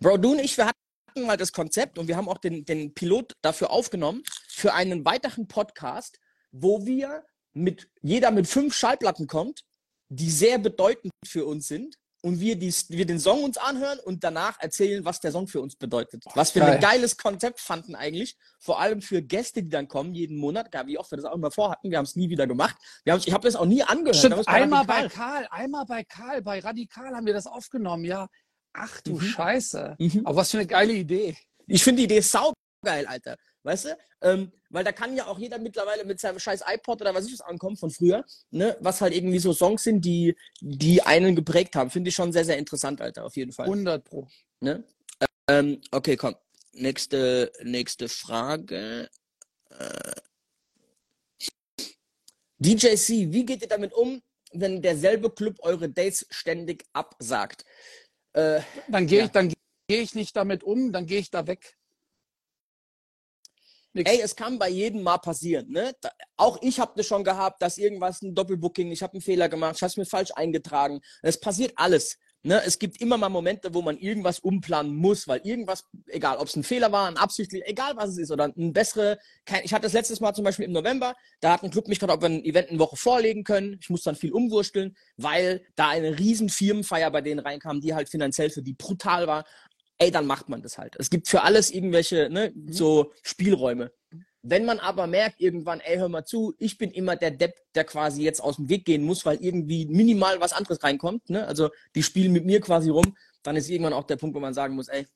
Bro, du und ich, wir hatten mal das Konzept und wir haben auch den, den Pilot dafür aufgenommen, für einen weiteren Podcast, wo wir mit, jeder mit fünf Schallplatten kommt, die sehr bedeutend für uns sind und wir, die, wir den Song uns anhören und danach erzählen, was der Song für uns bedeutet. Was wir Geil. ein geiles Konzept fanden eigentlich, vor allem für Gäste, die dann kommen jeden Monat, wie oft wir das auch immer vorhatten, wir haben es nie wieder gemacht. Wir ich habe das auch nie angehört. Stimmt, einmal bei Karl, einmal bei Karl, bei Radikal haben wir das aufgenommen, ja. Ach du mhm. Scheiße. Mhm. Aber was für eine geile Idee. Ich finde die Idee saugeil, Alter. Weißt du? Ähm, weil da kann ja auch jeder mittlerweile mit seinem scheiß iPod oder was ich was ankommen von früher, ne? Was halt irgendwie so Songs sind, die, die einen geprägt haben. Finde ich schon sehr, sehr interessant, Alter, auf jeden Fall. 100 Pro. Ne? Ähm, okay, komm. Nächste, nächste Frage. Äh, DJC, wie geht ihr damit um, wenn derselbe Club eure Dates ständig absagt? Äh, dann gehe ja. ich, dann gehe ich nicht damit um, dann gehe ich da weg. Nix. Ey, es kann bei jedem mal passieren. Ne? Da, auch ich habe das schon gehabt, dass irgendwas ein Doppelbooking, ich habe einen Fehler gemacht, ich habe es mir falsch eingetragen. Es passiert alles. Ne? Es gibt immer mal Momente, wo man irgendwas umplanen muss, weil irgendwas, egal ob es ein Fehler war, ein absichtlich, egal was es ist, oder ein bessere. Kein, ich hatte das letztes Mal zum Beispiel im November, da hat ein Club mich gefragt, ob wir ein Event eine Woche vorlegen können. Ich muss dann viel umwursteln, weil da eine riesen Firmenfeier bei denen reinkam, die halt finanziell für die brutal war ey, dann macht man das halt. Es gibt für alles irgendwelche, ne, mhm. so Spielräume. Wenn man aber merkt irgendwann, ey, hör mal zu, ich bin immer der Depp, der quasi jetzt aus dem Weg gehen muss, weil irgendwie minimal was anderes reinkommt, ne? Also die spielen mit mir quasi rum, dann ist irgendwann auch der Punkt, wo man sagen muss, ey,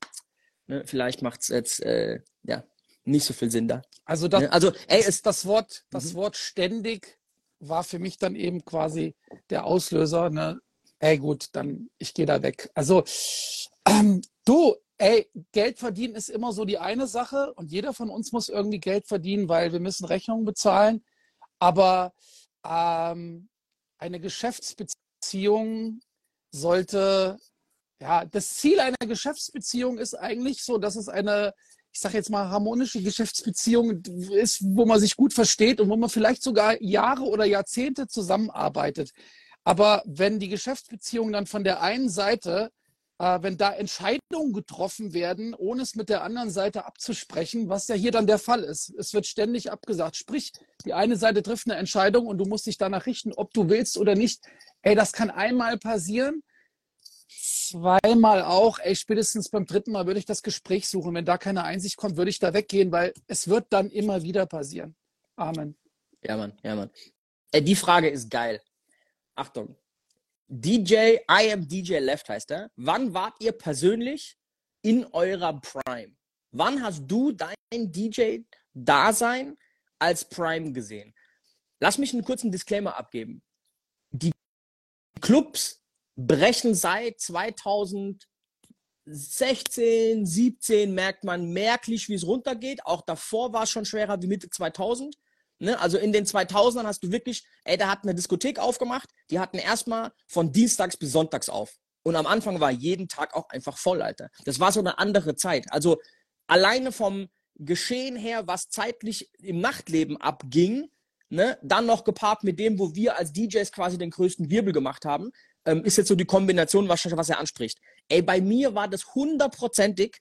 ne, vielleicht es jetzt äh, ja nicht so viel Sinn da. Also das, ne? also ey, es, das Wort, das mhm. Wort ständig war für mich dann eben quasi der Auslöser, ne? Ey, gut, dann ich gehe da weg. Also ähm, du, ey, Geld verdienen ist immer so die eine Sache und jeder von uns muss irgendwie Geld verdienen, weil wir müssen Rechnungen bezahlen. Aber ähm, eine Geschäftsbeziehung sollte, ja, das Ziel einer Geschäftsbeziehung ist eigentlich so, dass es eine, ich sage jetzt mal, harmonische Geschäftsbeziehung ist, wo man sich gut versteht und wo man vielleicht sogar Jahre oder Jahrzehnte zusammenarbeitet. Aber wenn die Geschäftsbeziehung dann von der einen Seite äh, wenn da Entscheidungen getroffen werden, ohne es mit der anderen Seite abzusprechen, was ja hier dann der Fall ist. Es wird ständig abgesagt. Sprich, die eine Seite trifft eine Entscheidung und du musst dich danach richten, ob du willst oder nicht. Ey, das kann einmal passieren, zweimal auch. Ey, spätestens beim dritten Mal würde ich das Gespräch suchen. Wenn da keine Einsicht kommt, würde ich da weggehen, weil es wird dann immer wieder passieren. Amen. Ja, Mann, ja, Mann. Ey, die Frage ist geil. Achtung, DJ, I am DJ Left heißt er. Wann wart ihr persönlich in eurer Prime? Wann hast du dein DJ-Dasein als Prime gesehen? Lass mich einen kurzen Disclaimer abgeben. Die Clubs brechen seit 2016, 17 merkt man merklich, wie es runtergeht. Auch davor war es schon schwerer wie Mitte 2000. Ne? Also in den 2000ern hast du wirklich, ey, da hat eine Diskothek aufgemacht, die hatten erstmal von Dienstags bis Sonntags auf. Und am Anfang war jeden Tag auch einfach voll, Alter. Das war so eine andere Zeit. Also alleine vom Geschehen her, was zeitlich im Nachtleben abging, ne, dann noch gepaart mit dem, wo wir als DJs quasi den größten Wirbel gemacht haben, ähm, ist jetzt so die Kombination wahrscheinlich, was er anspricht. Ey, bei mir war das hundertprozentig,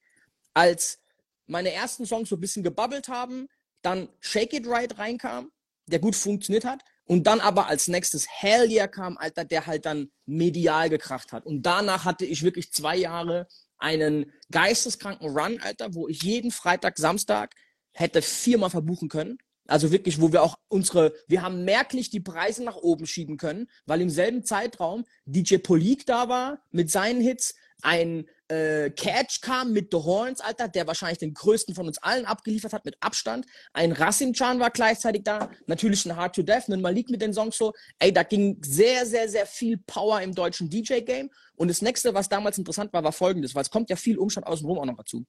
als meine ersten Songs so ein bisschen gebabbelt haben, dann Shake It Right reinkam, der gut funktioniert hat. Und dann aber als nächstes Hell Yeah kam, Alter, der halt dann medial gekracht hat. Und danach hatte ich wirklich zwei Jahre einen geisteskranken Run, Alter, wo ich jeden Freitag, Samstag hätte viermal verbuchen können. Also wirklich, wo wir auch unsere, wir haben merklich die Preise nach oben schieben können, weil im selben Zeitraum DJ Polik da war mit seinen Hits, ein äh, Catch kam mit The Horns, Alter, der wahrscheinlich den größten von uns allen abgeliefert hat, mit Abstand. Ein Rasim Chan war gleichzeitig da, natürlich ein Hard to Death, ein Malik mit den Songs so. Ey, da ging sehr, sehr, sehr viel Power im deutschen DJ-Game. Und das nächste, was damals interessant war, war folgendes, weil es kommt ja viel Umstand außenrum auch noch dazu.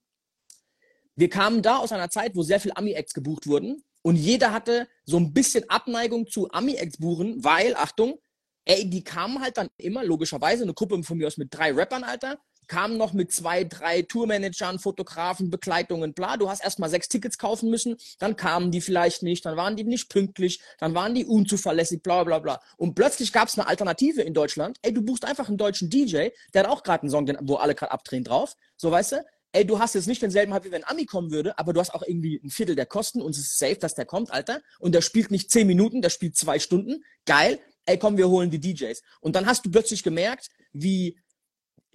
Wir kamen da aus einer Zeit, wo sehr viel Ami-Acts gebucht wurden und jeder hatte so ein bisschen Abneigung zu Ami-Acts buchen, weil, Achtung, ey, die kamen halt dann immer, logischerweise, eine Gruppe von mir aus mit drei Rappern, Alter, kamen noch mit zwei, drei Tourmanagern, Fotografen, Begleitungen, bla. Du hast erstmal sechs Tickets kaufen müssen, dann kamen die vielleicht nicht, dann waren die nicht pünktlich, dann waren die unzuverlässig, bla bla bla. Und plötzlich gab es eine Alternative in Deutschland. Ey, du buchst einfach einen deutschen DJ, der hat auch gerade einen Song, wo alle gerade abdrehen drauf. So, weißt du? Ey, du hast jetzt nicht denselben Hype, wie wenn Ami kommen würde, aber du hast auch irgendwie ein Viertel der Kosten und es ist safe, dass der kommt, Alter. Und der spielt nicht zehn Minuten, der spielt zwei Stunden. Geil. Ey, komm, wir holen die DJs. Und dann hast du plötzlich gemerkt, wie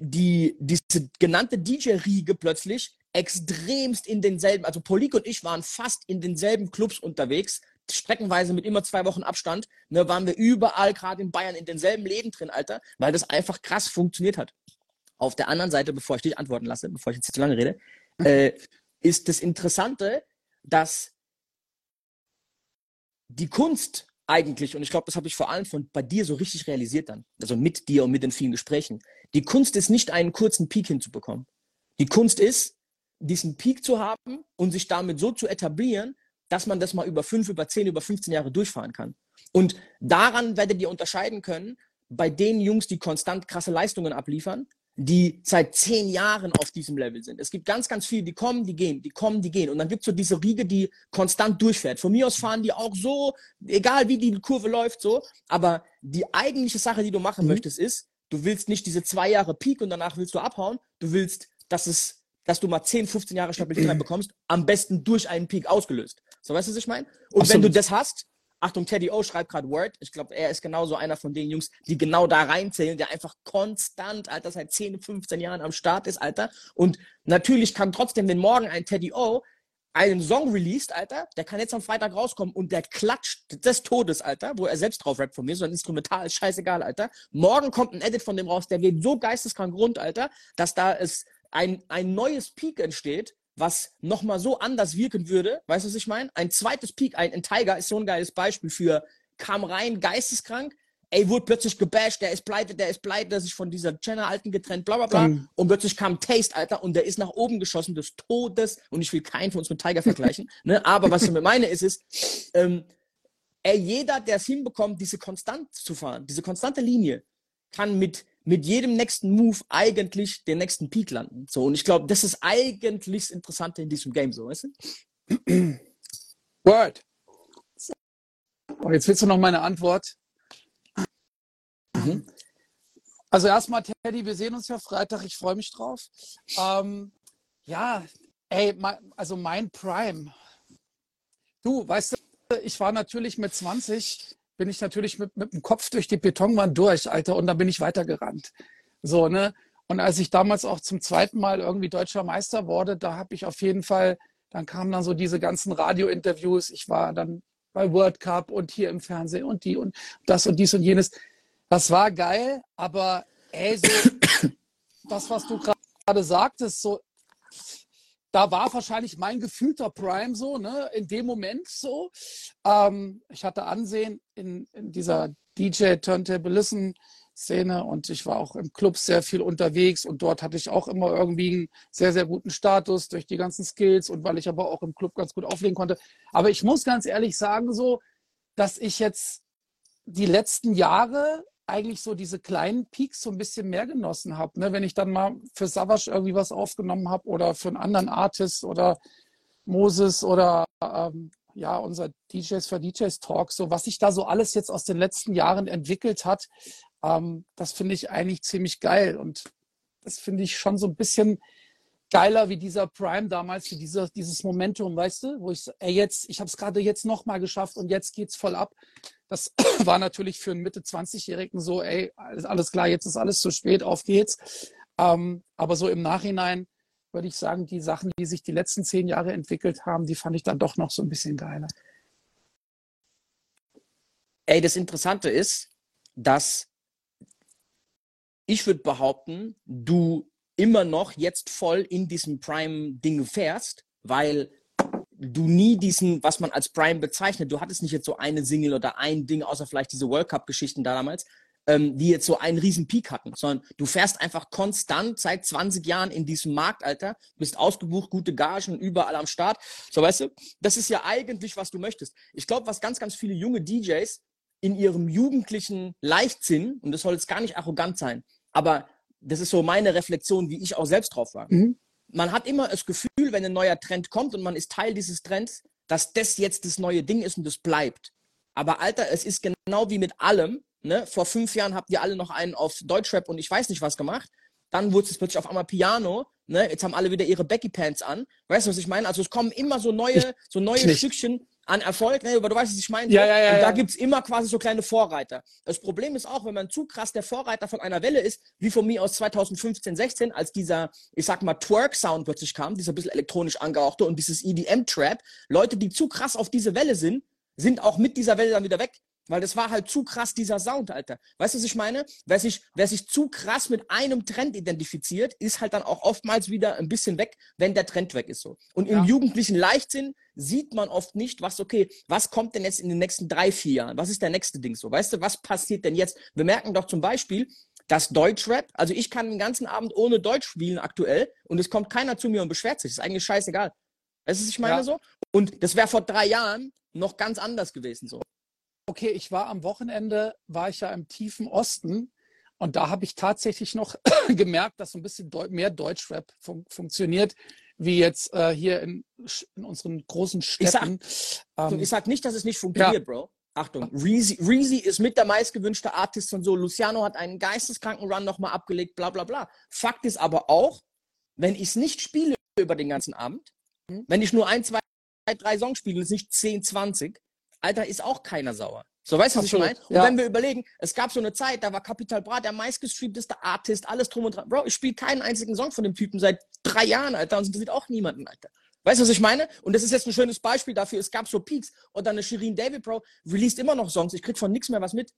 die, diese genannte DJ-Riege plötzlich extremst in denselben, also Polik und ich waren fast in denselben Clubs unterwegs, streckenweise mit immer zwei Wochen Abstand, ne, waren wir überall, gerade in Bayern, in denselben Läden drin, Alter, weil das einfach krass funktioniert hat. Auf der anderen Seite, bevor ich dich antworten lasse, bevor ich jetzt zu lange rede, äh, ist das Interessante, dass die Kunst eigentlich, und ich glaube, das habe ich vor allem von bei dir so richtig realisiert dann, also mit dir und mit den vielen Gesprächen, die Kunst ist nicht, einen kurzen Peak hinzubekommen. Die Kunst ist, diesen Peak zu haben und sich damit so zu etablieren, dass man das mal über fünf, über zehn, über 15 Jahre durchfahren kann. Und daran werdet ihr unterscheiden können, bei den Jungs, die konstant krasse Leistungen abliefern, die seit zehn Jahren auf diesem Level sind. Es gibt ganz, ganz viele, die kommen, die gehen, die kommen, die gehen. Und dann gibt es so diese Riege, die konstant durchfährt. Von mir aus fahren die auch so, egal wie die Kurve läuft, so. Aber die eigentliche Sache, die du machen mhm. möchtest, ist, Du willst nicht diese zwei Jahre Peak und danach willst du abhauen. Du willst, dass es, dass du mal 10, 15 Jahre Stabilität [clears throat] bekommst, am besten durch einen Peak ausgelöst. So weißt du, was ich meine? Und Absolut. wenn du das hast, Achtung, Teddy O schreibt gerade Word. Ich glaube, er ist genauso einer von den Jungs, die genau da reinzählen, der einfach konstant, Alter, seit 10, 15 Jahren am Start ist, Alter. Und natürlich kann trotzdem, wenn morgen ein Teddy O einen Song released, Alter, der kann jetzt am Freitag rauskommen und der klatscht des Todes, Alter, wo er selbst drauf rappt von mir, so ein Instrumental, ist scheißegal, Alter. Morgen kommt ein Edit von dem raus, der geht so geisteskrank rund, Alter, dass da es ein, ein neues Peak entsteht, was nochmal so anders wirken würde, weißt du, was ich meine? Ein zweites Peak, ein, ein Tiger ist so ein geiles Beispiel für, kam rein, geisteskrank, ey, wurde plötzlich gebasht, der ist pleite, der ist pleite, der sich von dieser Jenner-Alten getrennt, bla bla bla. Um, und plötzlich kam Taste, Alter, und der ist nach oben geschossen des Todes. Und ich will keinen von uns mit Tiger vergleichen. [laughs] ne? Aber was ich mir meine ist, ist, ähm, ey, jeder, der es hinbekommt, diese konstant zu fahren, diese konstante Linie, kann mit, mit jedem nächsten Move eigentlich den nächsten Peak landen. So, und ich glaube, das ist eigentlich das Interessante in diesem Game, so, weißt du? [clears throat] Word. Oh, jetzt willst du noch meine Antwort. Mhm. Also erstmal, Teddy, wir sehen uns ja Freitag. Ich freue mich drauf. Ähm, ja, ey, also mein Prime. Du, weißt du, ich war natürlich mit 20, bin ich natürlich mit, mit dem Kopf durch die Betonwand durch, Alter, und dann bin ich weitergerannt. So, ne? Und als ich damals auch zum zweiten Mal irgendwie deutscher Meister wurde, da habe ich auf jeden Fall, dann kamen dann so diese ganzen Radiointerviews. Ich war dann bei World Cup und hier im Fernsehen und die und das und dies und jenes. Das war geil, aber ey, so [coughs] das, was du gerade sagtest, so, da war wahrscheinlich mein gefühlter Prime so, ne, in dem Moment so. Ähm, ich hatte Ansehen in, in dieser DJ Turntable Listen Szene und ich war auch im Club sehr viel unterwegs und dort hatte ich auch immer irgendwie einen sehr, sehr guten Status durch die ganzen Skills und weil ich aber auch im Club ganz gut auflegen konnte. Aber ich muss ganz ehrlich sagen, so, dass ich jetzt die letzten Jahre eigentlich so diese kleinen Peaks so ein bisschen mehr genossen habe. Ne? Wenn ich dann mal für Savage irgendwie was aufgenommen habe oder für einen anderen Artist oder Moses oder ähm, ja, unser DJs für DJs Talk, so was sich da so alles jetzt aus den letzten Jahren entwickelt hat, ähm, das finde ich eigentlich ziemlich geil. Und das finde ich schon so ein bisschen geiler wie dieser Prime damals, wie dieser, dieses Momentum, weißt du, wo ich, ey, jetzt, ich habe es gerade jetzt nochmal geschafft und jetzt geht's voll ab. Das [clears throat] war natürlich für einen Mitte-20-Jährigen so, ey, alles klar, jetzt ist alles zu spät, auf geht's. Ähm, aber so im Nachhinein würde ich sagen, die Sachen, die sich die letzten zehn Jahre entwickelt haben, die fand ich dann doch noch so ein bisschen geiler. Ey, das Interessante ist, dass ich würde behaupten, du immer noch jetzt voll in diesem Prime-Ding fährst, weil du nie diesen, was man als Prime bezeichnet, du hattest nicht jetzt so eine Single oder ein Ding, außer vielleicht diese World Cup-Geschichten da damals, ähm, die jetzt so einen riesen Peak hatten, sondern du fährst einfach konstant seit 20 Jahren in diesem Marktalter, bist ausgebucht, gute Gagen, überall am Start. So, weißt du, das ist ja eigentlich, was du möchtest. Ich glaube, was ganz, ganz viele junge DJs in ihrem jugendlichen Leichtsinn, und das soll jetzt gar nicht arrogant sein, aber das ist so meine Reflexion, wie ich auch selbst drauf war. Mhm. Man hat immer das Gefühl, wenn ein neuer Trend kommt und man ist Teil dieses Trends, dass das jetzt das neue Ding ist und das bleibt. Aber Alter, es ist genau wie mit allem. Ne? Vor fünf Jahren habt ihr alle noch einen auf Deutschrap und ich weiß nicht was gemacht. Dann wurde es plötzlich auf einmal Piano. Ne? Jetzt haben alle wieder ihre Becky Pants an. Weißt du, was ich meine? Also es kommen immer so neue, so neue Stückchen an Erfolg, ne, aber du weißt, was ich meine. Ja, ja, ja, und da ja. gibt's immer quasi so kleine Vorreiter. Das Problem ist auch, wenn man zu krass der Vorreiter von einer Welle ist, wie von mir aus 2015, 16, als dieser, ich sag mal, Twerk-Sound plötzlich kam, dieser bisschen elektronisch angehauchte und dieses EDM-Trap, Leute, die zu krass auf diese Welle sind, sind auch mit dieser Welle dann wieder weg. Weil das war halt zu krass, dieser Sound, Alter. Weißt du, was ich meine? Wer sich, wer sich zu krass mit einem Trend identifiziert, ist halt dann auch oftmals wieder ein bisschen weg, wenn der Trend weg ist so. Und im Ja. jugendlichen Leichtsinn sieht man oft nicht, was, okay, was kommt denn jetzt in den nächsten drei, vier Jahren? Was ist der nächste Ding so? Weißt du, was passiert denn jetzt? Wir merken doch zum Beispiel, dass Deutschrap, also ich kann den ganzen Abend ohne Deutsch spielen aktuell und es kommt keiner zu mir und beschwert sich. Das ist eigentlich scheißegal. Weißt du, was ich meine Ja. so? Und das wäre vor drei Jahren noch ganz anders gewesen so. Okay, ich war am Wochenende, war ich ja im tiefen Osten und da habe ich tatsächlich noch [coughs] gemerkt, dass so ein bisschen mehr Deutschrap fun funktioniert, wie jetzt äh, hier in, in unseren großen sag- Städten. Und Ähm, ich sag nicht, dass es nicht funktioniert, Bro. Achtung, Reezy, Reezy ist mit der meistgewünschte Artist und so. Luciano hat einen geisteskranken Run nochmal abgelegt, bla bla bla. Fakt ist aber auch, wenn ich es nicht spiele über den ganzen Abend, Mhm. wenn ich nur ein, zwei, drei Songs spiele, und es nicht 10, 20, Alter, ist auch keiner sauer. So, weißt du, was ich meine? Und ja. wenn wir überlegen, es gab so eine Zeit, da war Capital Bra der meistgestreamteste Artist, alles drum und dran. Bro, ich spiele keinen einzigen Song von dem Typen seit drei Jahren, Alter, und es interessiert auch niemanden, Alter. Weißt du, was ich meine? Und das ist jetzt ein schönes Beispiel dafür. Es gab so Peaks. Oder eine Shirin David, Bro, released immer noch Songs. Ich krieg von nichts mehr was mit.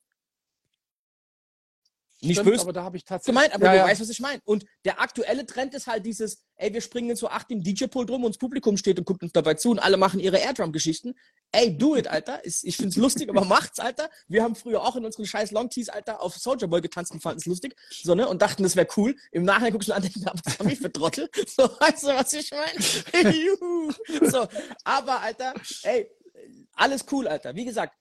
Nicht stimmt, böse aber da habe ich tatsächlich. gemeint, aber ja, du ja. weißt, was ich meine. Und der aktuelle Trend ist halt dieses, ey, wir springen so acht im DJ-Pool drum und das Publikum steht und guckt uns dabei zu und alle machen ihre Airdrum-Geschichten. Ey, do it, Alter. Ich find's lustig, aber [laughs] macht's, Alter. Wir haben früher auch in unseren scheiß Longtees, Alter, auf Soldier Boy getanzt und fanden es lustig. So, ne? Und dachten, das wäre cool. Im Nachhinein guckst du an [laughs] aber was haben wir für Trottel? So, weißt du, was ich meine? [laughs] Juhu. so, aber, Alter, ey, alles cool, Alter. Wie gesagt,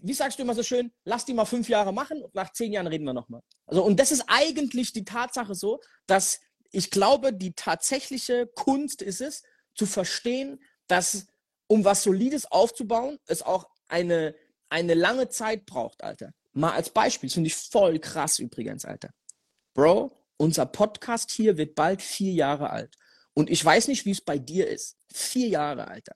wie sagst du immer so schön, lass die mal fünf Jahre machen und nach zehn Jahren reden wir nochmal. Also, und das ist eigentlich die Tatsache so, dass ich glaube, die tatsächliche Kunst ist es, zu verstehen, dass um was Solides aufzubauen, es auch eine, eine lange Zeit braucht, Alter. Mal als Beispiel, das finde ich voll krass übrigens, Alter. Bro, unser Podcast hier wird bald vier Jahre alt. Und ich weiß nicht, wie es bei dir ist. Vier Jahre, Alter.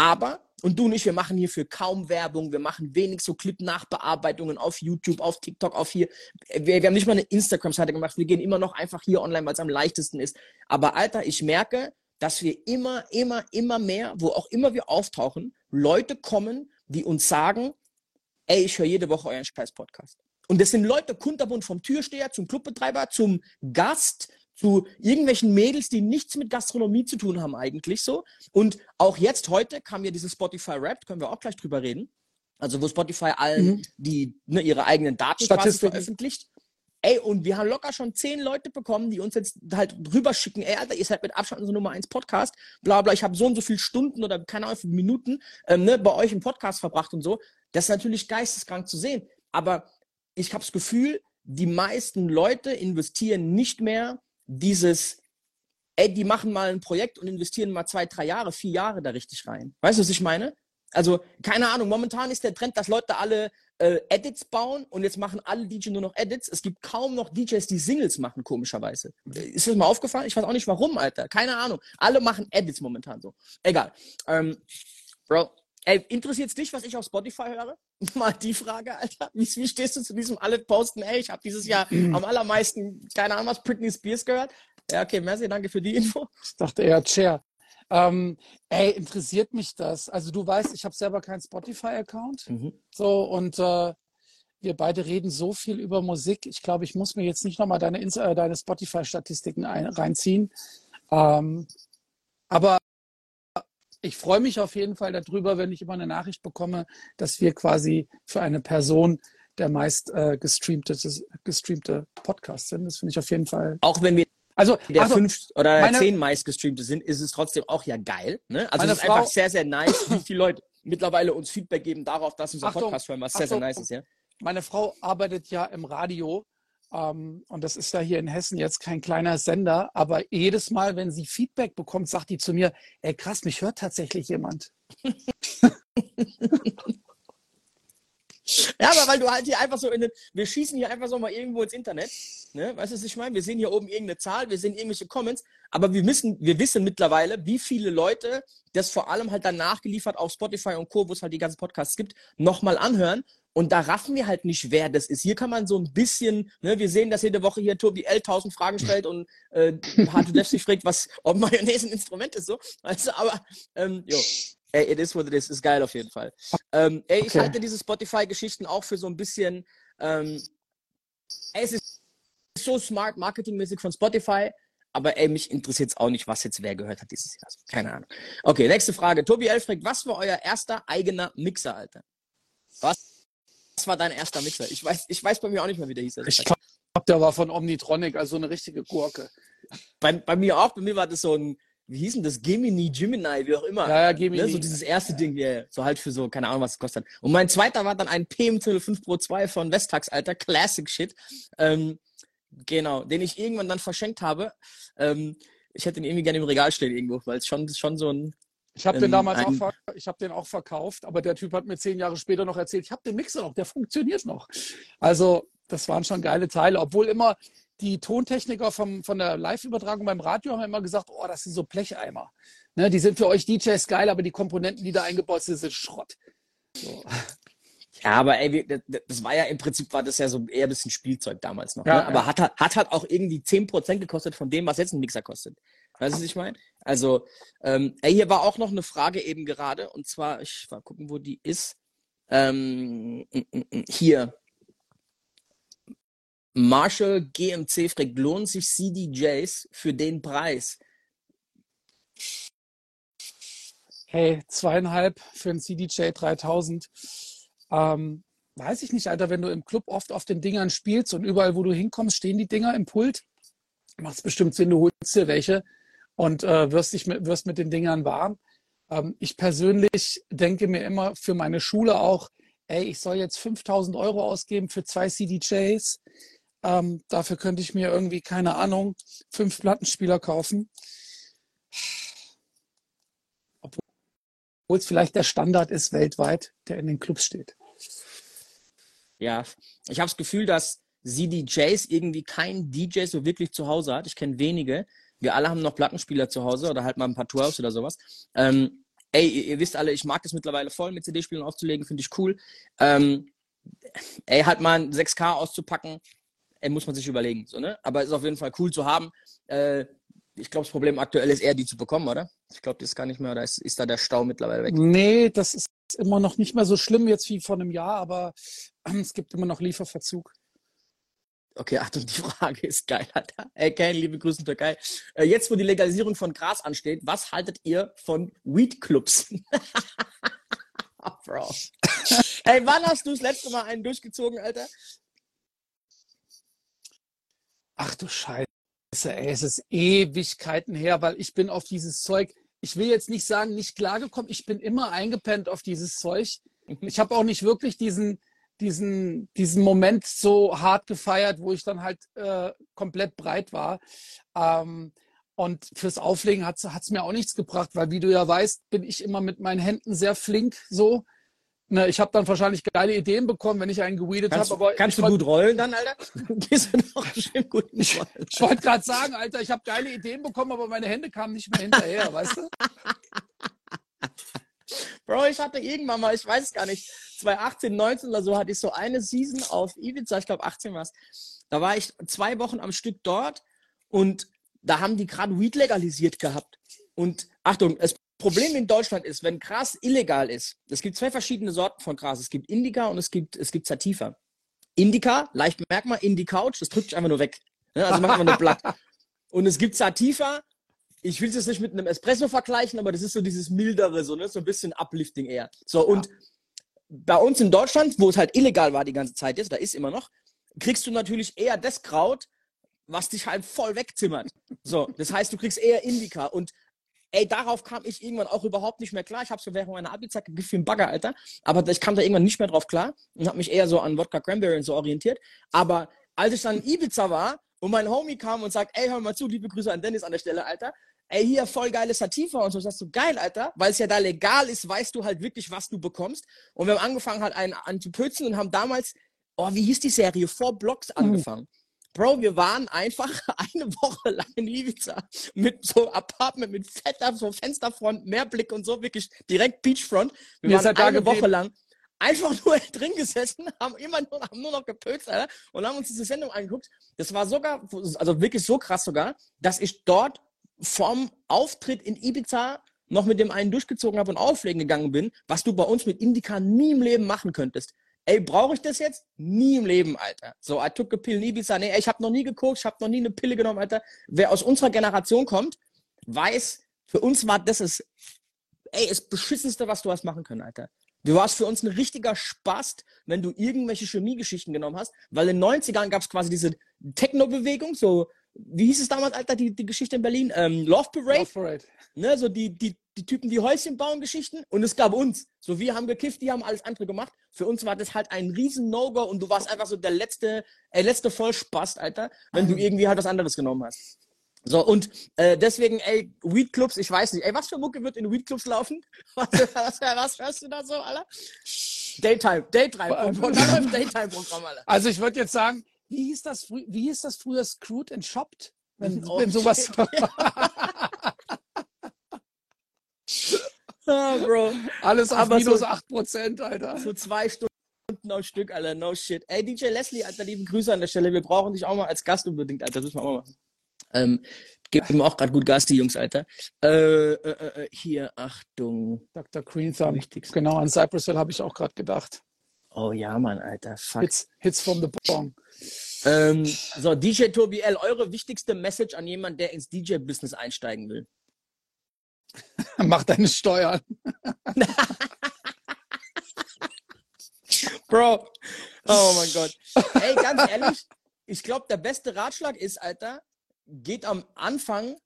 Aber, und du nicht, wir machen hierfür kaum Werbung, wir machen wenig so Clip-Nachbearbeitungen auf YouTube, auf TikTok, auf hier. Wir, wir haben nicht mal eine Instagram-Seite gemacht, wir gehen immer noch einfach hier online, weil es am leichtesten ist. Aber Alter, ich merke, dass wir immer, immer, immer mehr, wo auch immer wir auftauchen, Leute kommen, die uns sagen, ey, ich höre jede Woche euren Scheiß-Podcast. Und das sind Leute kunterbunt vom Türsteher zum Clubbetreiber, zum Gast, zu irgendwelchen Mädels, die nichts mit Gastronomie zu tun haben eigentlich so. Und auch jetzt heute kam ja dieses Spotify Rap, können wir auch gleich drüber reden. Also wo Spotify allen Mhm. die ne, ihre eigenen Daten veröffentlicht. Ey, und wir haben locker schon zehn Leute bekommen, die uns jetzt halt rüberschicken, ey, Alter, ihr seid mit Abstand unser Nummer eins Podcast, bla bla, ich habe so und so viele Stunden oder keine Ahnung, Minuten ähm, ne, bei euch im Podcast verbracht und so. Das ist natürlich geisteskrank zu sehen. Aber ich habe das Gefühl, die meisten Leute investieren nicht mehr dieses, ey, die machen mal ein Projekt und investieren mal zwei, drei Jahre, vier Jahre da richtig rein. Weißt du, was ich meine? Also, keine Ahnung, momentan ist der Trend, dass Leute alle äh, Edits bauen und jetzt machen alle DJs nur noch Edits. Es gibt kaum noch DJs, die Singles machen, komischerweise. Ist das mal aufgefallen? Ich weiß auch nicht warum, Alter. Keine Ahnung. Alle machen Edits momentan so. Egal. Ähm, Bro, ey, interessiert es dich, was ich auf Spotify höre? [laughs] Mal die Frage, Alter. Wie, wie stehst du zu diesem alle posten? Ey, ich habe dieses Jahr [clears throat] am allermeisten, keine Ahnung was, Britney Spears gehört. Ja, okay, merci, danke für die Info. [laughs] Ich dachte eher Chair. Ähm, ey, interessiert mich das? Also du weißt, ich habe selber keinen Spotify-Account. Mhm. So, und äh, wir beide reden so viel über Musik. Ich glaube, ich muss mir jetzt nicht nochmal deine, äh, deine Spotify-Statistiken ein- reinziehen. Ähm, aber ich freue mich auf jeden Fall darüber, wenn ich immer eine Nachricht bekomme, dass wir quasi für eine Person der meist äh, gestreamte, gestreamte Podcast sind. Das finde ich auf jeden Fall. Auch wenn wir Also, der also fünf oder meine- zehn meistgestreamte sind, ist es trotzdem auch ja geil. Ne? Also es ist Frau- einfach sehr, sehr nice, wie viele Leute mittlerweile uns Feedback geben darauf, dass unser Achtung, Podcast hören, was sehr, sehr Achtung. nice ist, ja. meine Frau arbeitet ja im Radio ähm, und das ist ja hier in Hessen jetzt kein kleiner Sender, aber jedes Mal, wenn sie Feedback bekommt, sagt die zu mir, ey krass, mich hört tatsächlich jemand. [laughs] Ja, aber weil du halt hier einfach so in den, wir schießen hier einfach so mal irgendwo ins Internet, ne? Weißt du, was ich meine? Wir sehen hier oben irgendeine Zahl, wir sehen irgendwelche Comments, aber wir wissen, wir wissen mittlerweile, wie viele Leute das vor allem halt dann nachgeliefert auf Spotify und Co., wo es halt die ganzen Podcasts gibt, nochmal anhören. Und da raffen wir halt nicht, wer das ist. Hier kann man so ein bisschen, ne, wir sehen, dass jede Woche hier Tobi L. tausend Fragen stellt und äh, Harte Lefs sich fragt, was, ob Mayonnaise ein Instrument ist, so. Also, aber, ähm, jo. Ey, it is what it is. Ist geil auf jeden Fall. Ähm, ey, ich Okay. halte diese Spotify-Geschichten auch für so ein bisschen, ähm, ey, es ist so smart marketingmäßig von Spotify, aber ey, mich interessiert es auch nicht, was jetzt wer gehört hat dieses Jahr. Keine Ahnung. Okay, nächste Frage. Tobi L. fragt, was war euer erster eigener Mixer, Alter? Was, was war dein erster Mixer? Ich weiß, ich weiß bei mir auch nicht mehr, wie der hieß. Also, Ich glaube, der war von Omnitronic, also eine richtige Gurke. bei, bei mir auch, bei mir war das so ein, wie hieß denn das? Gemini, Gemini, wie auch immer. Ja, ja, Gemini. Ne, so dieses erste Ding, yeah, so halt für so, keine Ahnung, was es kostet. Und mein zweiter war dann ein PM5 Pro 2 von Vestax, Alter, Classic Shit. Ähm, genau, den ich irgendwann dann verschenkt habe. Ähm, ich hätte ihn irgendwie gerne im Regal stehen irgendwo, weil es schon, schon so ein, Ich habe Ähm, den damals auch, ein- ver ich hab den auch verkauft, aber der Typ hat mir zehn Jahre später noch erzählt, ich habe den Mixer noch, der funktioniert noch. Also das waren schon geile Teile, obwohl immer die Tontechniker vom, von der Live-Übertragung beim Radio haben immer gesagt, oh, das sind so Blecheimer. Ne, die sind für euch DJs geil, aber die Komponenten, die da eingebaut sind, sind Schrott. So. ja, aber ey, das, war ja im Prinzip, war das ja so eher ein bisschen Spielzeug damals noch. Ja, ne? ja. Aber hat, halt- hat halt auch irgendwie 10% gekostet von dem, was jetzt ein Mixer kostet. Weißt du, was ich meine? Also, ähm, hier war auch noch eine Frage eben gerade, und zwar, ich mal gucken, wo die ist. Ähm, mm, mm, mm, hier. Marshall GMC fragt, lohnt sich CDJs für den Preis? Hey, zweieinhalb für einen CDJ 3000. Ähm, weiß ich nicht, Alter, wenn du im Club oft auf den Dingern spielst und überall, wo du hinkommst, stehen die Dinger im Pult, macht's bestimmt Sinn, du holst dir welche und äh, wirst, dich mit, wirst mit den Dingern warm. Ähm, ich persönlich denke mir immer für meine Schule auch, ey, ich soll jetzt 5000 Euro ausgeben für zwei CDJs. Ähm, dafür könnte ich mir irgendwie, keine Ahnung, fünf Plattenspieler kaufen. Obwohl es vielleicht der Standard ist weltweit, der in den Clubs steht. Ja, ich habe das Gefühl, dass CDJs irgendwie kein DJ so wirklich zu Hause hat. Ich kenne wenige. Wir alle haben noch Plattenspieler zu Hause oder halt mal ein paar Tours oder sowas. Ähm, ey, ihr, ihr wisst alle, ich mag das mittlerweile voll mit CD-Spielen aufzulegen, finde ich cool. Ähm, ey, halt mal ein 6K auszupacken, ey, muss man sich überlegen. So, ne? Aber ist auf jeden Fall cool zu haben. Äh, ich glaube, das Problem aktuell ist eher, die zu bekommen, oder? Ich glaube, das ist gar nicht mehr, oder ist, ist da der Stau mittlerweile weg? Nee, das ist immer noch nicht mehr so schlimm jetzt wie vor einem Jahr, aber [clears throat] es gibt immer noch Lieferverzug. Okay, [laughs] Achtung, die Frage ist geil, Alter. Ey, Ken, liebe Grüße Türkei. Äh, jetzt, wo die Legalisierung von Gras ansteht, was haltet ihr von Weed-Clubs? [laughs] Bro. Ey, wann hast du das letzte Mal einen durchgezogen, Alter? Ach du Scheiße, ey, es ist Ewigkeiten her, weil ich bin auf dieses Zeug, ich will jetzt nicht sagen, nicht klargekommen, ich bin immer eingepennt auf dieses Zeug. Ich habe auch nicht wirklich diesen, diesen, diesen Moment so hart gefeiert, wo ich dann halt äh, komplett breit war. Ähm, und fürs Auflegen hat es mir auch nichts gebracht, weil wie du ja weißt, bin ich immer mit meinen Händen sehr flink so. Ne, ich habe dann wahrscheinlich geile Ideen bekommen, wenn ich einen geweedet habe. Kannst du gut rollen dann, Alter? [laughs] Gehst du doch schön gut Ich, ich wollte gerade sagen, Alter, ich habe geile Ideen bekommen, aber meine Hände kamen nicht mehr hinterher, weißt du? [laughs] Bro, ich hatte irgendwann mal, ich weiß es gar nicht, 2018, 19 oder so, hatte ich so eine Season auf Ibiza, ich glaube 18 war es. Da war ich zwei Wochen am Stück dort und da haben die gerade Weed legalisiert gehabt. Und Achtung, das Problem in Deutschland ist, wenn Gras illegal ist, es gibt zwei verschiedene Sorten von Gras. Es gibt Indica und es gibt, es gibt Sativa. Indica, leicht merkt man, Indie-Couch, das drückt sich einfach nur weg. Also macht man nur Blatt. [laughs] Und es gibt Sativa, ich will es jetzt nicht mit einem Espresso vergleichen, aber das ist so dieses mildere, so, ne? so ein bisschen Uplifting eher. So, und ja. Bei uns in Deutschland, wo es halt illegal war die ganze Zeit jetzt, da ist immer noch, kriegst du natürlich eher das Kraut, was dich halt voll wegzimmert. So, das heißt, du kriegst eher Indica. Und ey, darauf kam ich irgendwann auch überhaupt nicht mehr klar. Ich habe so während meiner Abi-Zeit wie ein Bagger, Alter. Aber ich kam da irgendwann nicht mehr drauf klar und habe mich eher so an Wodka Cranberry und so orientiert. Aber als ich dann in Ibiza war und mein Homie kam und sagt, ey, hör mal zu, liebe Grüße an Dennis an der Stelle, Alter. Ey, hier voll geile Sativa und so. Das ist so geil, Alter. Weil es ja da legal ist, weißt du halt wirklich, was du bekommst. Und wir haben angefangen halt einen an zu pützen und haben damals, oh, wie hieß die Serie? Four Blocks mhm. angefangen. Mhm. Bro, wir waren einfach [laughs] eine Woche lang in Ibiza mit so Apartment, mit fetter so Fensterfront, Meerblick und so, wirklich direkt Beachfront. Wir Mir waren eine Woche lang einfach nur [laughs] drin gesessen, haben immer nur, haben nur noch gepökt, Alter, und haben uns diese Sendung angeguckt. Das war sogar, also wirklich so krass sogar, dass ich dort vom Auftritt in Ibiza noch mit dem einen durchgezogen habe und auflegen gegangen bin, was du bei uns mit Indica nie im Leben machen könntest. Ey, brauche ich das jetzt? Nie im Leben, Alter. So, I took a pill in Ibiza. Nee, ich habe noch nie geguckt, ich habe noch nie eine Pille genommen, Alter. Wer aus unserer Generation kommt, weiß, für uns war das es, ey, das Beschissenste, was du hast machen können, Alter. Du warst für uns ein richtiger Spast, wenn du irgendwelche Chemiegeschichten genommen hast, weil in den 90ern gab es quasi diese Techno-Bewegung, so wie hieß es damals, Alter, die, die Geschichte in Berlin? Ähm, Love Parade. Love Parade. Ne, so die, die, die Typen, die Häuschen bauen, Geschichten. Und es gab uns. So, wir haben gekifft, die haben alles andere gemacht. Für uns war das halt ein riesen No-Go und du warst einfach so der letzte, äh, letzte Vollspast, Alter, wenn du mhm. irgendwie halt was anderes genommen hast. So, und äh, deswegen, ey, Weed-Clubs, ich weiß nicht, ey, was für Mucke wird in Weed-Clubs laufen? [laughs] Was, was, was hörst du da so, Alter? Daytime, Daytime, [laughs] Daytime-Programm, Alter. Also ich würde jetzt sagen, wie hieß das, wie hieß das früher Screwed and Shopped? Wenn, oh, wenn sowas. [laughs] [laughs] ah, Bro. Alles auf Aber minus so, 8%, Alter. So zwei Stunden am Stück, Alter. No shit. Ey, DJ Leslie, Alter, lieben Grüße an der Stelle. Wir brauchen dich auch mal als Gast unbedingt, Alter. Das müssen wir auch mal machen. Ähm, geben auch gerade gut Gas, die Jungs, Alter. Äh, äh, äh, hier, Achtung. Dr. Green Thumb. Genau, an Cypress Hill habe ich auch gerade gedacht. Oh ja, Mann, Alter. Fuck. Hits, Hits from the Bong. Ähm, so, DJ Tobi L, eure wichtigste Message an jemanden, der ins DJ-Business einsteigen will? [laughs] Mach deine Steuern. [laughs] Bro. Oh mein Gott. Ey, ganz ehrlich, ich glaube, der beste Ratschlag ist, Alter, geht am Anfang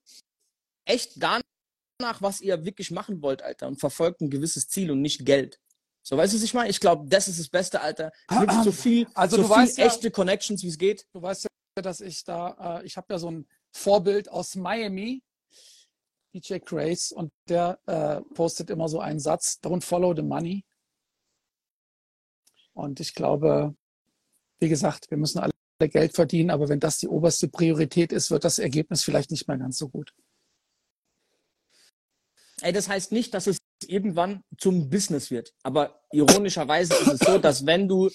echt danach, was ihr wirklich machen wollt, Alter, und verfolgt ein gewisses Ziel und nicht Geld. So, weißt du, was ich meine? Ich glaube, das ist das Beste, Alter. Wirklich so viel, also so viel echte ja, Connections, wie es geht. Du weißt ja, dass ich da, äh, ich habe ja so ein Vorbild aus Miami, DJ Grace, und der äh, postet immer so einen Satz, don't follow the money. Und ich glaube, wie gesagt, wir müssen alle Geld verdienen, aber wenn das die oberste Priorität ist, wird das Ergebnis vielleicht nicht mehr ganz so gut. Ey, das heißt nicht, dass es irgendwann zum Business wird. Aber ironischerweise ist es so, dass wenn du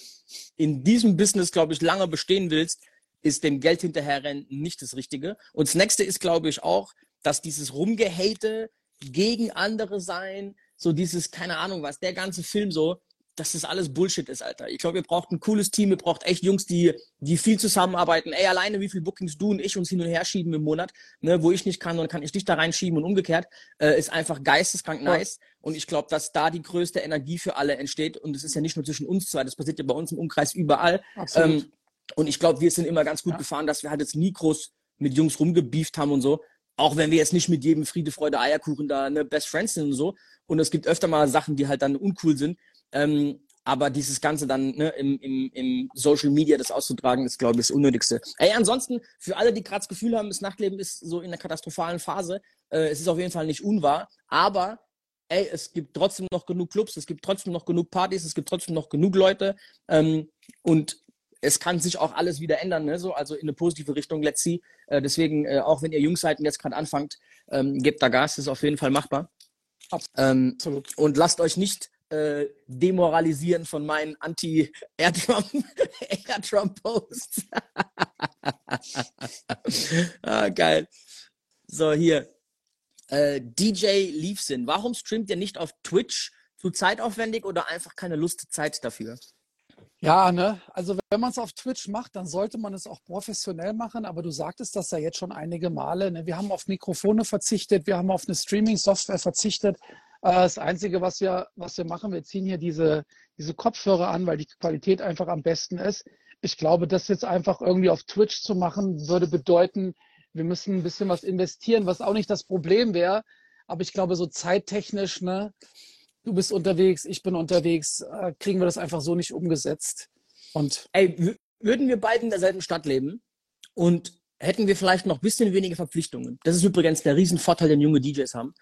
in diesem Business, glaube ich, lange bestehen willst, ist dem Geld hinterherrennen nicht das Richtige. Und das nächste ist, glaube ich, auch, dass dieses Rumgehate gegen andere sein, so dieses, keine Ahnung was, der ganze Film so, dass das alles Bullshit ist, Alter. Ich glaube, ihr braucht ein cooles Team, ihr braucht echt Jungs, die, die viel zusammenarbeiten. Ey, alleine wie viele Bookings du und ich uns hin und her schieben im Monat, ne, wo ich nicht kann, dann kann ich dich da reinschieben und umgekehrt, äh, ist einfach geisteskrank nice. Und ich glaube, dass da die größte Energie für alle entsteht. Und es ist ja nicht nur zwischen uns zwei, das passiert ja bei uns im Umkreis überall. Ähm, und ich glaube, wir sind immer ganz gut ja. gefahren, dass wir halt jetzt nie groß mit Jungs rumgebieft haben und so. Auch wenn wir jetzt nicht mit jedem Friede, Freude, Eierkuchen da ne, Best Friends sind und so. Und es gibt öfter mal Sachen, die halt dann uncool sind. Ähm, aber dieses Ganze dann ne, im, im, im Social Media das auszutragen, ist, glaube ich, das Unnötigste. Ey, ansonsten, für alle, die gerade das Gefühl haben, das Nachtleben ist so in einer katastrophalen Phase, äh, es ist auf jeden Fall nicht unwahr, aber ey, es gibt trotzdem noch genug Clubs, es gibt trotzdem noch genug Partys, es gibt trotzdem noch genug Leute ähm, und es kann sich auch alles wieder ändern, ne? so, also in eine positive Richtung, let's see. Äh, deswegen, äh, auch wenn ihr Jungs seid und jetzt gerade anfangt, ähm, gebt da Gas, das ist auf jeden Fall machbar. Ähm, Absolut. Und lasst euch nicht äh, demoralisieren von meinen Anti-Airdrum-Posts. [laughs] [laughs] ah, geil. So, hier. Äh, DJ Leafsin, warum streamt ihr nicht auf Twitch? Zu zeitaufwendig oder einfach keine Lust, Zeit dafür? Ja, ne? Also wenn man es auf Twitch macht, dann sollte man es auch professionell machen. Aber du sagtest das ja jetzt schon einige Male. Ne? Wir haben auf Mikrofone verzichtet, wir haben auf eine Streaming-Software verzichtet. Äh, das Einzige, was wir, was wir machen, wir ziehen hier diese, diese Kopfhörer an, weil die Qualität einfach am besten ist. Ich glaube, das jetzt einfach irgendwie auf Twitch zu machen, würde bedeuten, wir müssen ein bisschen was investieren, was auch nicht das Problem wäre. Aber ich glaube, so zeittechnisch, ne, du bist unterwegs, ich bin unterwegs, äh, kriegen wir das einfach so nicht umgesetzt. Und Ey, würden wir beide in derselben Stadt leben und hätten wir vielleicht noch ein bisschen weniger Verpflichtungen. Das ist übrigens der Riesenvorteil, den junge DJs haben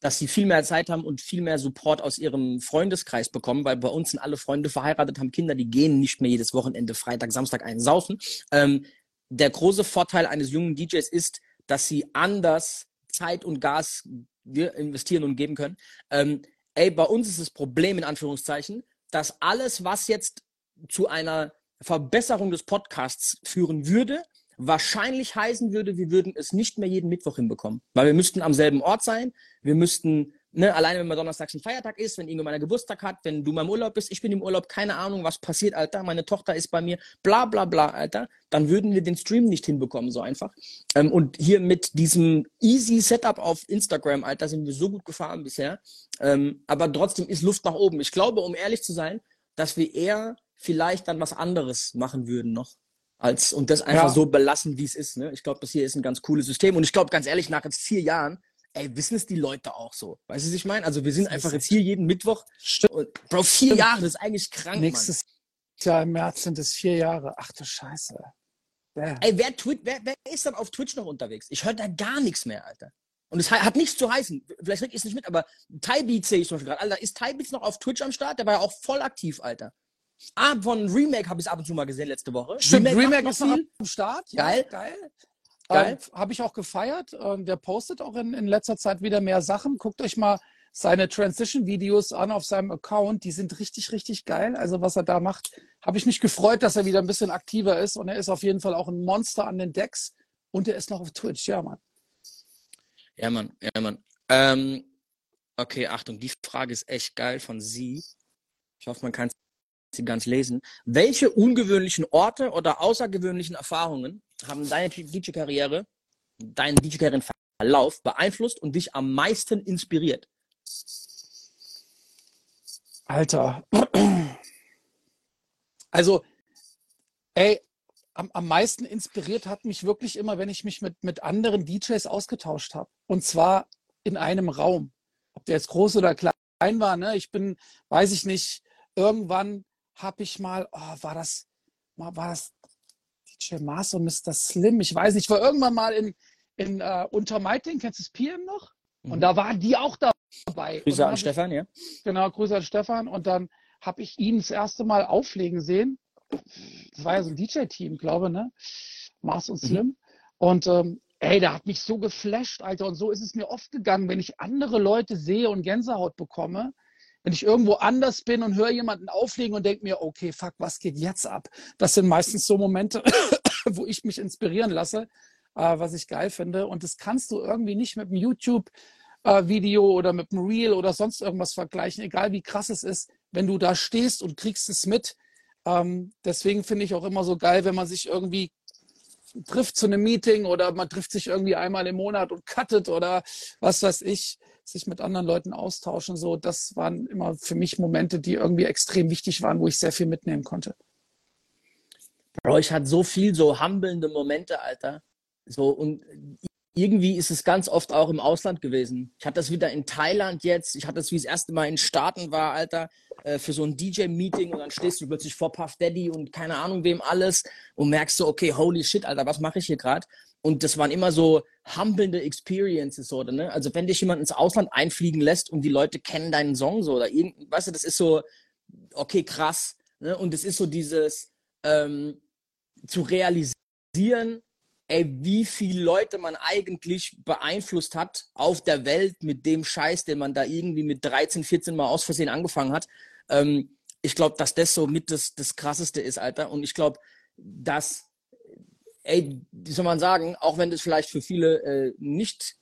dass sie viel mehr Zeit haben und viel mehr Support aus ihrem Freundeskreis bekommen, weil bei uns sind alle Freunde verheiratet, haben Kinder, die gehen nicht mehr jedes Wochenende, Freitag, Samstag einen saufen. Ähm, der große Vorteil eines jungen DJs ist, dass sie anders Zeit und Gas investieren und geben können. Ähm, ey, bei uns ist das Problem in Anführungszeichen, dass alles, was jetzt zu einer Verbesserung des Podcasts führen würde, wahrscheinlich heißen würde, wir würden es nicht mehr jeden Mittwoch hinbekommen. Weil wir müssten am selben Ort sein, wir müssten, ne, alleine wenn mal donnerstags ein Feiertag ist, wenn irgendjemand einen Geburtstag hat, wenn du mal im Urlaub bist, ich bin im Urlaub, keine Ahnung, was passiert, Alter, meine Tochter ist bei mir, bla bla bla, Alter, dann würden wir den Stream nicht hinbekommen, so einfach. Ähm, und hier mit diesem easy Setup auf Instagram, Alter, sind wir so gut gefahren bisher. Ähm, aber trotzdem ist Luft nach oben. Ich glaube, um ehrlich zu sein, dass wir eher vielleicht dann was anderes machen würden noch als und das einfach ja. so belassen, wie es ist. Ne? Ich glaube, das hier ist ein ganz cooles System. Und ich glaube, ganz ehrlich, nach jetzt vier Jahren, ey, wissen es die Leute auch so. Weißt du, was ich meine? Also wir sind das einfach jetzt hier jeden Mittwoch. Stimmt. Bro, vier. Jahre, das ist eigentlich krank. Nächstes Mann. Jahr im März sind es vier Jahre. Ach du Scheiße. Ja. Ey, wer, wer, wer ist dann auf Twitch noch unterwegs? Ich höre da gar nichts mehr, Alter. Und es hat nichts zu heißen. Vielleicht krieg ich es nicht mit, aber Tybeats sehe ich zum Beispiel gerade. Alter, ist Tybeats noch auf Twitch am Start? Der war ja auch voll aktiv, Alter. Ah, von Remake habe ich es ab und zu mal gesehen letzte Woche. Stimmt, Remake, Remake ist noch am Start. Ja, geil. Geil. Ähm, habe ich auch gefeiert. Ähm, der postet auch in, in letzter Zeit wieder mehr Sachen. Guckt euch mal seine Transition-Videos an auf seinem Account. Die sind richtig, richtig geil. Also was er da macht, habe ich mich gefreut, dass er wieder ein bisschen aktiver ist. Und er ist auf jeden Fall auch ein Monster an den Decks. Und er ist noch auf Twitch. Ja, Mann. Ja, Mann. Ja, Mann. Ähm, okay, Achtung, die Frage ist echt geil von Sie. Ich hoffe, man kann sie ganz lesen. Welche ungewöhnlichen Orte oder außergewöhnlichen Erfahrungen haben deine DJ-Karriere, deinen DJ-Karrierenverlauf beeinflusst und dich am meisten inspiriert? Alter. Also, ey, am, am meisten inspiriert hat mich wirklich immer, wenn ich mich mit, mit anderen DJs ausgetauscht habe. Und zwar in einem Raum. Ob der jetzt groß oder klein war, ne? Ich bin, weiß ich nicht, irgendwann habe ich mal, oh, war das, war das DJ Mars und Mr. Slim? Ich weiß nicht, ich war irgendwann mal in, in uh, Untermeiting, kennst du das PM noch? Mhm. Und da waren die auch dabei. Grüße an Stefan, ja. Genau, Grüße an Stefan. Und dann habe ich ihn das erste Mal auflegen sehen. Das war ja so ein DJ-Team, glaube ich, ne? Mars und mhm. Slim. Mhm. Und ähm, ey, der hat mich so geflasht, Alter. Und so ist es mir oft gegangen, wenn ich andere Leute sehe und Gänsehaut bekomme, wenn ich irgendwo anders bin und höre jemanden auflegen und denke mir, okay, fuck, was geht jetzt ab? Das sind meistens so Momente, [coughs] wo ich mich inspirieren lasse, äh, was ich geil finde. Und das kannst du irgendwie nicht mit einem YouTube-Video äh, oder mit einem Reel oder sonst irgendwas vergleichen, egal wie krass es ist, wenn du da stehst und kriegst es mit. Ähm, deswegen finde ich auch immer so geil, wenn man sich irgendwie trifft zu einem Meeting oder man trifft sich irgendwie einmal im Monat und cuttet oder was weiß ich sich mit anderen Leuten austauschen. So, das waren immer für mich Momente, die irgendwie extrem wichtig waren, wo ich sehr viel mitnehmen konnte. Bro, ich hatte so viel so humbelnde Momente, Alter. So, und irgendwie ist es ganz oft auch im Ausland gewesen. Ich hatte das wieder in Thailand jetzt. Ich hatte das, wie das erste Mal in Staaten war, Alter, äh, für so ein DJ-Meeting und dann stehst du plötzlich vor Puff Daddy und keine Ahnung wem alles und merkst so, okay, holy shit, Alter, was mache ich hier gerade? Und das waren immer so humbelnde Experiences, oder, ne? Also wenn dich jemand ins Ausland einfliegen lässt und die Leute kennen deinen Song so oder irgend, weißt du, das ist so, okay, krass. Ne? Und es ist so dieses ähm, zu realisieren, ey, wie viele Leute man eigentlich beeinflusst hat auf der Welt mit dem Scheiß, den man da irgendwie mit 13, 14 Mal aus Versehen angefangen hat. Ähm, ich glaube, dass das so mit das, das Krasseste ist, Alter. Und ich glaube, dass, ey, wie soll man sagen, auch wenn das vielleicht für viele äh, nicht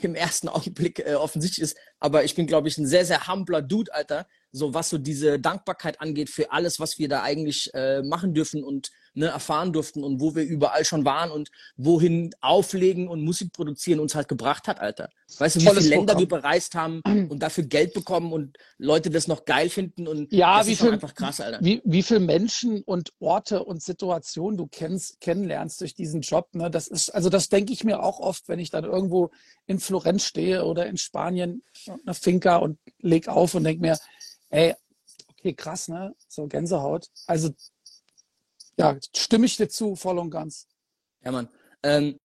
im ersten [laughs] Augenblick äh, offensichtlich ist, aber ich bin, glaube ich, ein sehr, sehr humbler Dude, Alter, so was so diese Dankbarkeit angeht für alles, was wir da eigentlich äh, machen dürfen und ne, erfahren durften und wo wir überall schon waren und wohin Auflegen und Musik produzieren uns halt gebracht hat, Alter. Weißt du, wie viele Länder wir bereist haben [clears throat] und dafür Geld bekommen und Leute das noch geil finden und ja, das wie ist viel, einfach krass, Alter. Wie, wie viele Menschen und Orte und Situationen du kennst, kennenlernst durch diesen Job. Ne? Das ist, also das denke ich mir auch oft, wenn ich dann irgendwo in Florenz stehe oder in Spanien eine Finca und leg auf und denke mir, ey, okay, krass, ne? So Gänsehaut. Also ja, stimme ich dir zu, voll und ganz. Ja, Mann. Ähm,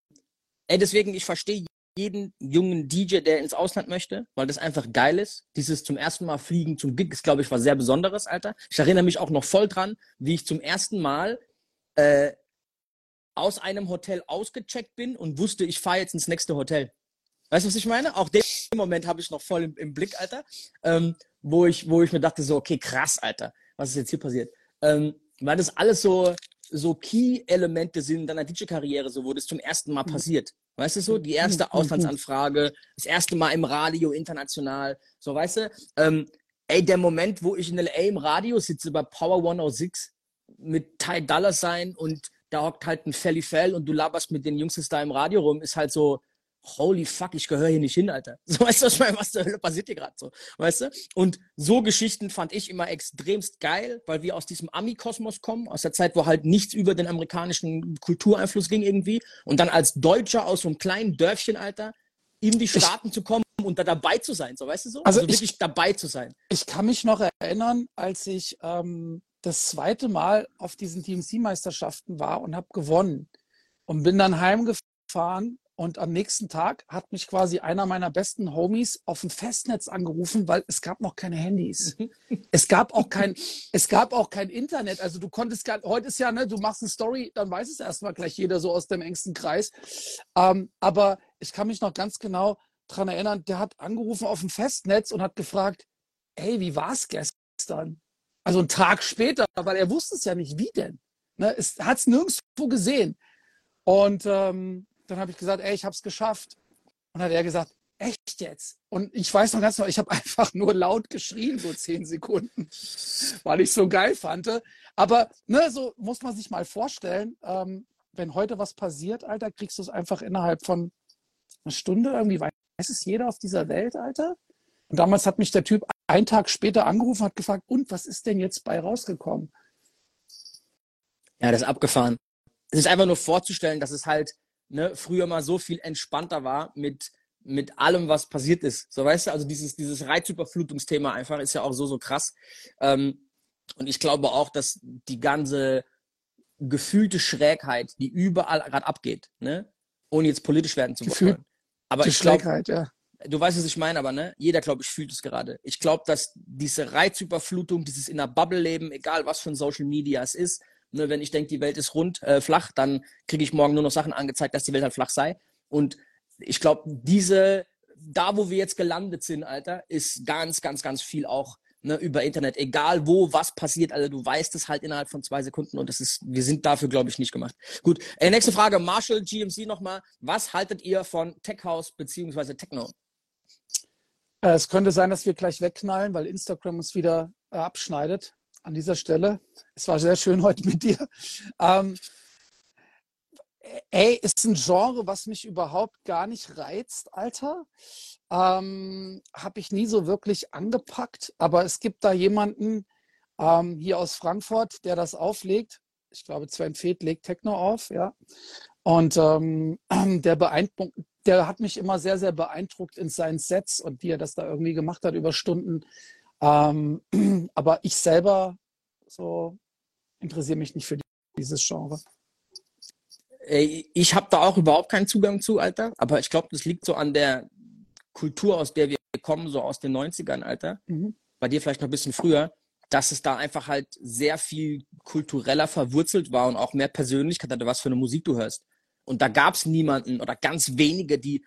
ey, deswegen, ich verstehe jeden jungen DJ, der ins Ausland möchte, weil das einfach geil ist. Dieses zum ersten Mal fliegen zum Gig ist, glaube ich, was sehr Besonderes, Alter. Ich erinnere mich auch noch voll dran, wie ich zum ersten Mal äh, aus einem Hotel ausgecheckt bin und wusste, ich fahre jetzt ins nächste Hotel. Weißt du, was ich meine? Auch den [laughs] Moment habe ich noch voll im, im Blick, Alter, ähm, wo, ich, wo ich mir dachte, so, okay, krass, Alter, was ist jetzt hier passiert? Ähm, weil das alles so, so Key-Elemente sind in deiner DJ-Karriere, so wo das zum ersten Mal mhm. passiert. Weißt du so? Die erste mhm. Auslandsanfrage, das erste Mal im Radio international, so weißt du? Ähm, ey, der Moment, wo ich in LA im Radio sitze bei Power 106 mit Ty Dollar sein und da hockt halt ein Felly Fell und du laberst mit den Jungs da im Radio rum, ist halt so, holy fuck, ich gehöre hier nicht hin, Alter. [laughs] So, weißt du, was, meine, was zur Hölle passiert hier gerade so, weißt du? Und so Geschichten fand ich immer extremst geil, weil wir aus diesem Ami-Kosmos kommen, aus der Zeit, wo halt nichts über den amerikanischen Kultureinfluss ging irgendwie und dann als Deutscher aus so einem kleinen Dörfchen, Alter, in die Staaten ich, zu kommen und da dabei zu sein, so, weißt du so? Also, also wirklich ich, dabei zu sein. Ich kann mich noch erinnern, als ich ähm, das zweite Mal auf diesen DMC-Meisterschaften war und habe gewonnen und bin dann heimgefahren und am nächsten Tag hat mich quasi einer meiner besten Homies auf dem Festnetz angerufen, weil es gab noch keine Handys. [laughs] es gab auch kein, es gab auch kein Internet. Also du konntest gar, heute ist ja, ne, du machst eine Story, dann weiß es erstmal gleich jeder so aus dem engsten Kreis. Ähm, aber ich kann mich noch ganz genau daran erinnern, der hat angerufen auf dem Festnetz und hat gefragt, hey, wie war es gestern? Also einen Tag später, weil er wusste es ja nicht, wie denn. Ne, es hat es nirgendwo gesehen. Und ähm, dann habe ich gesagt, ey, ich habe es geschafft. Und hat er gesagt, echt jetzt? Und ich weiß noch ganz genau, ich habe [laughs] einfach nur laut geschrien, so zehn Sekunden, weil ich so geil fand. Aber ne, so muss man sich mal vorstellen, ähm, wenn heute was passiert, Alter, kriegst du es einfach innerhalb von einer Stunde irgendwie, weiß es jeder auf dieser Welt, Alter. Und damals hat mich der Typ einen Tag später angerufen, hat gefragt, und was ist denn jetzt bei rausgekommen? Ja, das ist abgefahren. Es ist einfach nur vorzustellen, dass es halt ne, früher mal so viel entspannter war mit, mit allem, was passiert ist. So weißt du, also dieses, dieses Reizüberflutungsthema einfach ist ja auch so, so krass. Ähm, und ich glaube auch, dass die ganze gefühlte Schrägheit, die überall gerade abgeht, ne, ohne jetzt politisch werden zu wollen. Aber die ich glaube, ja. du weißt, was ich meine, aber ne, jeder, glaube ich, fühlt es gerade. Ich glaube, dass diese Reizüberflutung, dieses in der Bubble leben, egal was für ein Social Media es ist, Ne, wenn ich denke, die Welt ist rund, äh, flach, dann kriege ich morgen nur noch Sachen angezeigt, dass die Welt halt flach sei. Und ich glaube, diese, da wo wir jetzt gelandet sind, Alter, ist ganz, ganz, ganz viel auch ne, über Internet. Egal wo, was passiert, also du weißt es halt innerhalb von zwei Sekunden und das ist, wir sind dafür, glaube ich, nicht gemacht. Gut, äh, nächste Frage, Marshall GMC nochmal. Was haltet ihr von Tech House beziehungsweise Techno? Äh, es könnte sein, dass wir gleich wegknallen, weil Instagram uns wieder äh, abschneidet an dieser Stelle. Es war sehr schön heute mit dir. Ähm, ey, ist ein Genre, was mich überhaupt gar nicht reizt, Alter. Ähm, Habe ich nie so wirklich angepackt. Aber es gibt da jemanden ähm, hier aus Frankfurt, der das auflegt. Ich glaube, Sven Feth legt Techno auf, ja. Und ähm, [clears throat] der beeindruckt, der hat mich immer sehr, sehr beeindruckt in seinen Sets und wie er das da irgendwie gemacht hat über Stunden. Ähm, [clears throat] aber ich selber so interessiere mich nicht für dieses Genre. Ich habe da auch überhaupt keinen Zugang zu, Alter. Aber ich glaube, das liegt so an der Kultur, aus der wir kommen, so aus den 90ern, Alter. Mhm. Bei dir vielleicht noch ein bisschen früher, dass es da einfach halt sehr viel kultureller verwurzelt war und auch mehr Persönlichkeit hatte, was für eine Musik du hörst. Und da gab es niemanden oder ganz wenige, die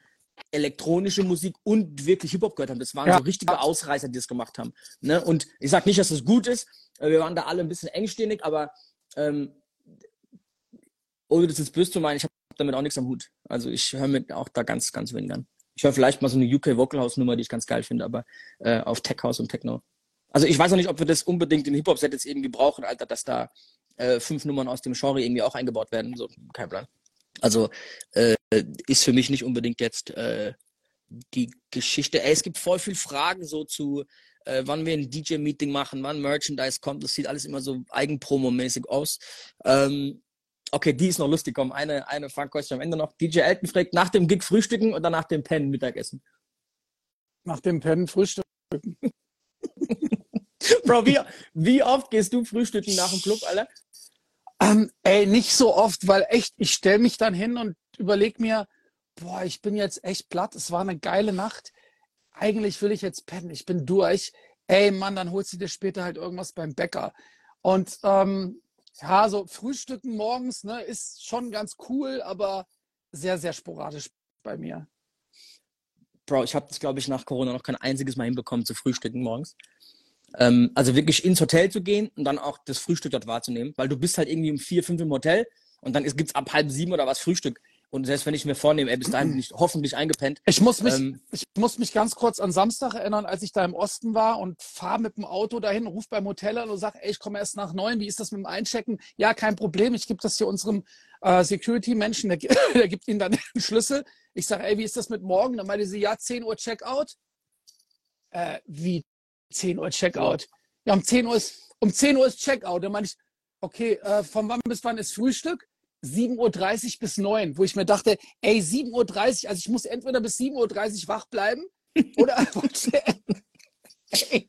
elektronische Musik und wirklich Hip-Hop gehört haben. Das waren ja. so richtige Ausreißer, die das gemacht haben. Ne? Und ich sage nicht, dass das gut ist. Wir waren da alle ein bisschen engstirnig, aber ähm, ohne das jetzt böse zu meinen, ich habe damit auch nichts am Hut. Also ich höre mir auch da ganz, ganz wenig an. Ich höre vielleicht mal so eine UK Vocal House Nummer, die ich ganz geil finde, aber äh, auf Tech House und Techno. Also ich weiß auch nicht, ob wir das unbedingt in Hip-Hop-Set jetzt irgendwie brauchen, Alter, dass da äh, fünf Nummern aus dem Genre irgendwie auch eingebaut werden. So, kein Plan. Also äh, ist für mich nicht unbedingt jetzt äh, die Geschichte. Ey, es gibt voll viel Fragen so zu, äh, wann wir ein DJ-Meeting machen, wann Merchandise kommt. Das sieht alles immer so eigenpromomäßig aus. Ähm, okay, die ist noch lustig. Komm, eine, eine Fun-Question am Ende noch. DJ Elton fragt, nach dem Gig frühstücken oder nach dem Pennen Mittagessen? Nach dem Pennen frühstücken. [laughs] Bro, wie, wie oft gehst du frühstücken nach dem Club, Alter? Ähm, ey, nicht so oft, weil echt, ich stelle mich dann hin und überlege mir, boah, ich bin jetzt echt platt, es war eine geile Nacht. Eigentlich will ich jetzt pennen, ich bin durch. Ey, Mann, dann holst du dir später halt irgendwas beim Bäcker. Und ähm, ja, so Frühstücken morgens ne, ist schon ganz cool, aber sehr, sehr sporadisch bei mir. Bro, ich habe das, glaube ich, nach Corona noch kein einziges Mal hinbekommen zu frühstücken morgens. Ähm, also wirklich ins Hotel zu gehen und dann auch das Frühstück dort wahrzunehmen, weil du bist halt irgendwie um vier, fünf im Hotel und dann gibt es ab halb sieben oder was Frühstück. Und selbst wenn ich mir vornehme, ey, bis dahin bin ich [clears throat] hoffentlich eingepennt. Ich muss mich, ähm, ich muss mich ganz kurz an Samstag erinnern, als ich da im Osten war und fahre mit dem Auto dahin, ruf beim Hotel an und sage, ey, ich komme erst nach neun, wie ist das mit dem Einchecken? Ja, kein Problem, ich gebe das hier unserem äh, Security-Menschen, der, [laughs] der, gibt ihnen dann den Schlüssel. Ich sage, ey, wie ist das mit morgen? Dann meinte sie, ja, 10 Uhr Checkout. Äh, wie 10 Uhr Checkout? Ja, um 10 Uhr ist, um 10 Uhr ist Checkout. Dann meinte ich, okay, äh, von wann bis wann ist Frühstück? 7.30 Uhr bis 9, wo ich mir dachte, ey, 7.30 Uhr, also ich muss entweder bis 7.30 Uhr wach bleiben [laughs] oder [laughs]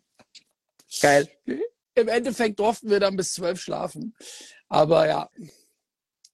Geil. Im Endeffekt durften wir dann bis 12 schlafen. Aber ja.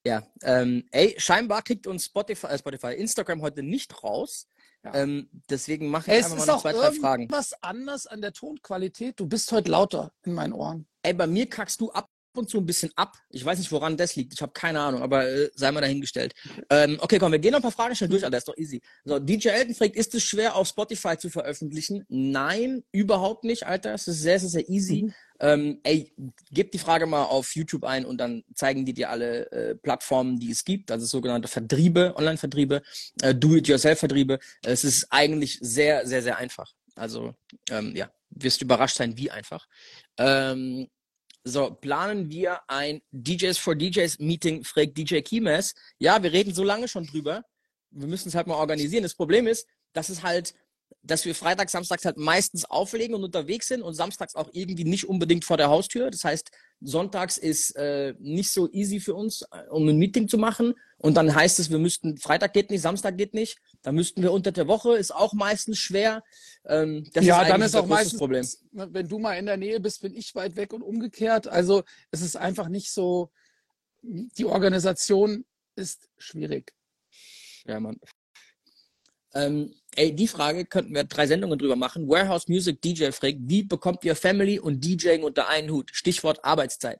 Ja, ähm, ey, scheinbar kriegt uns Spotify, äh, Spotify, Instagram heute nicht raus. Ja. Ähm, deswegen mache ich es einfach mal noch zwei, drei Fragen. Was anders an der Tonqualität? Du bist heute lauter in meinen Ohren. Ey, bei mir kackst du ab und zu ein bisschen ab. Ich weiß nicht, woran das liegt. Ich habe keine Ahnung, aber äh, sei mal dahingestellt. Ähm, okay, komm, wir gehen noch ein paar Fragen schnell durch, das ist doch easy. So, DJ Elton fragt, ist es schwer auf Spotify zu veröffentlichen? Nein, überhaupt nicht, Alter. Es ist sehr, sehr, sehr easy. Mhm. Ähm, ey, gib die Frage mal auf YouTube ein und dann zeigen die dir alle äh, Plattformen, die es gibt, also sogenannte Vertriebe, Online-Vertriebe, äh, Do-it-yourself-Vertriebe. Es ist eigentlich sehr, sehr, sehr einfach. Also, ähm, ja, wirst überrascht sein, wie einfach. Ähm, so, planen wir ein DJs for DJs Meeting, fragt DJ Kimes. Ja, wir reden so lange schon drüber. Wir müssen es halt mal organisieren. Das Problem ist, dass es halt, dass wir Freitag, Samstags halt meistens auflegen und unterwegs sind und samstags auch irgendwie nicht unbedingt vor der Haustür. Das heißt, sonntags ist äh, nicht so easy für uns, äh, um ein Meeting zu machen. Und dann heißt es, wir müssten, Freitag geht nicht, Samstag geht nicht. Dann müssten wir unter der Woche, ist auch meistens schwer. Ähm, ja, ist dann ist auch meistens, Problem. wenn du mal in der Nähe bist, bin ich weit weg und umgekehrt. Also es ist einfach nicht so, die Organisation ist schwierig. Ja, Mann. Ähm, ey, die Frage könnten wir drei Sendungen drüber machen. Warehouse Music DJ fragt, wie bekommt ihr Family und DJing unter einen Hut? Stichwort Arbeitszeit.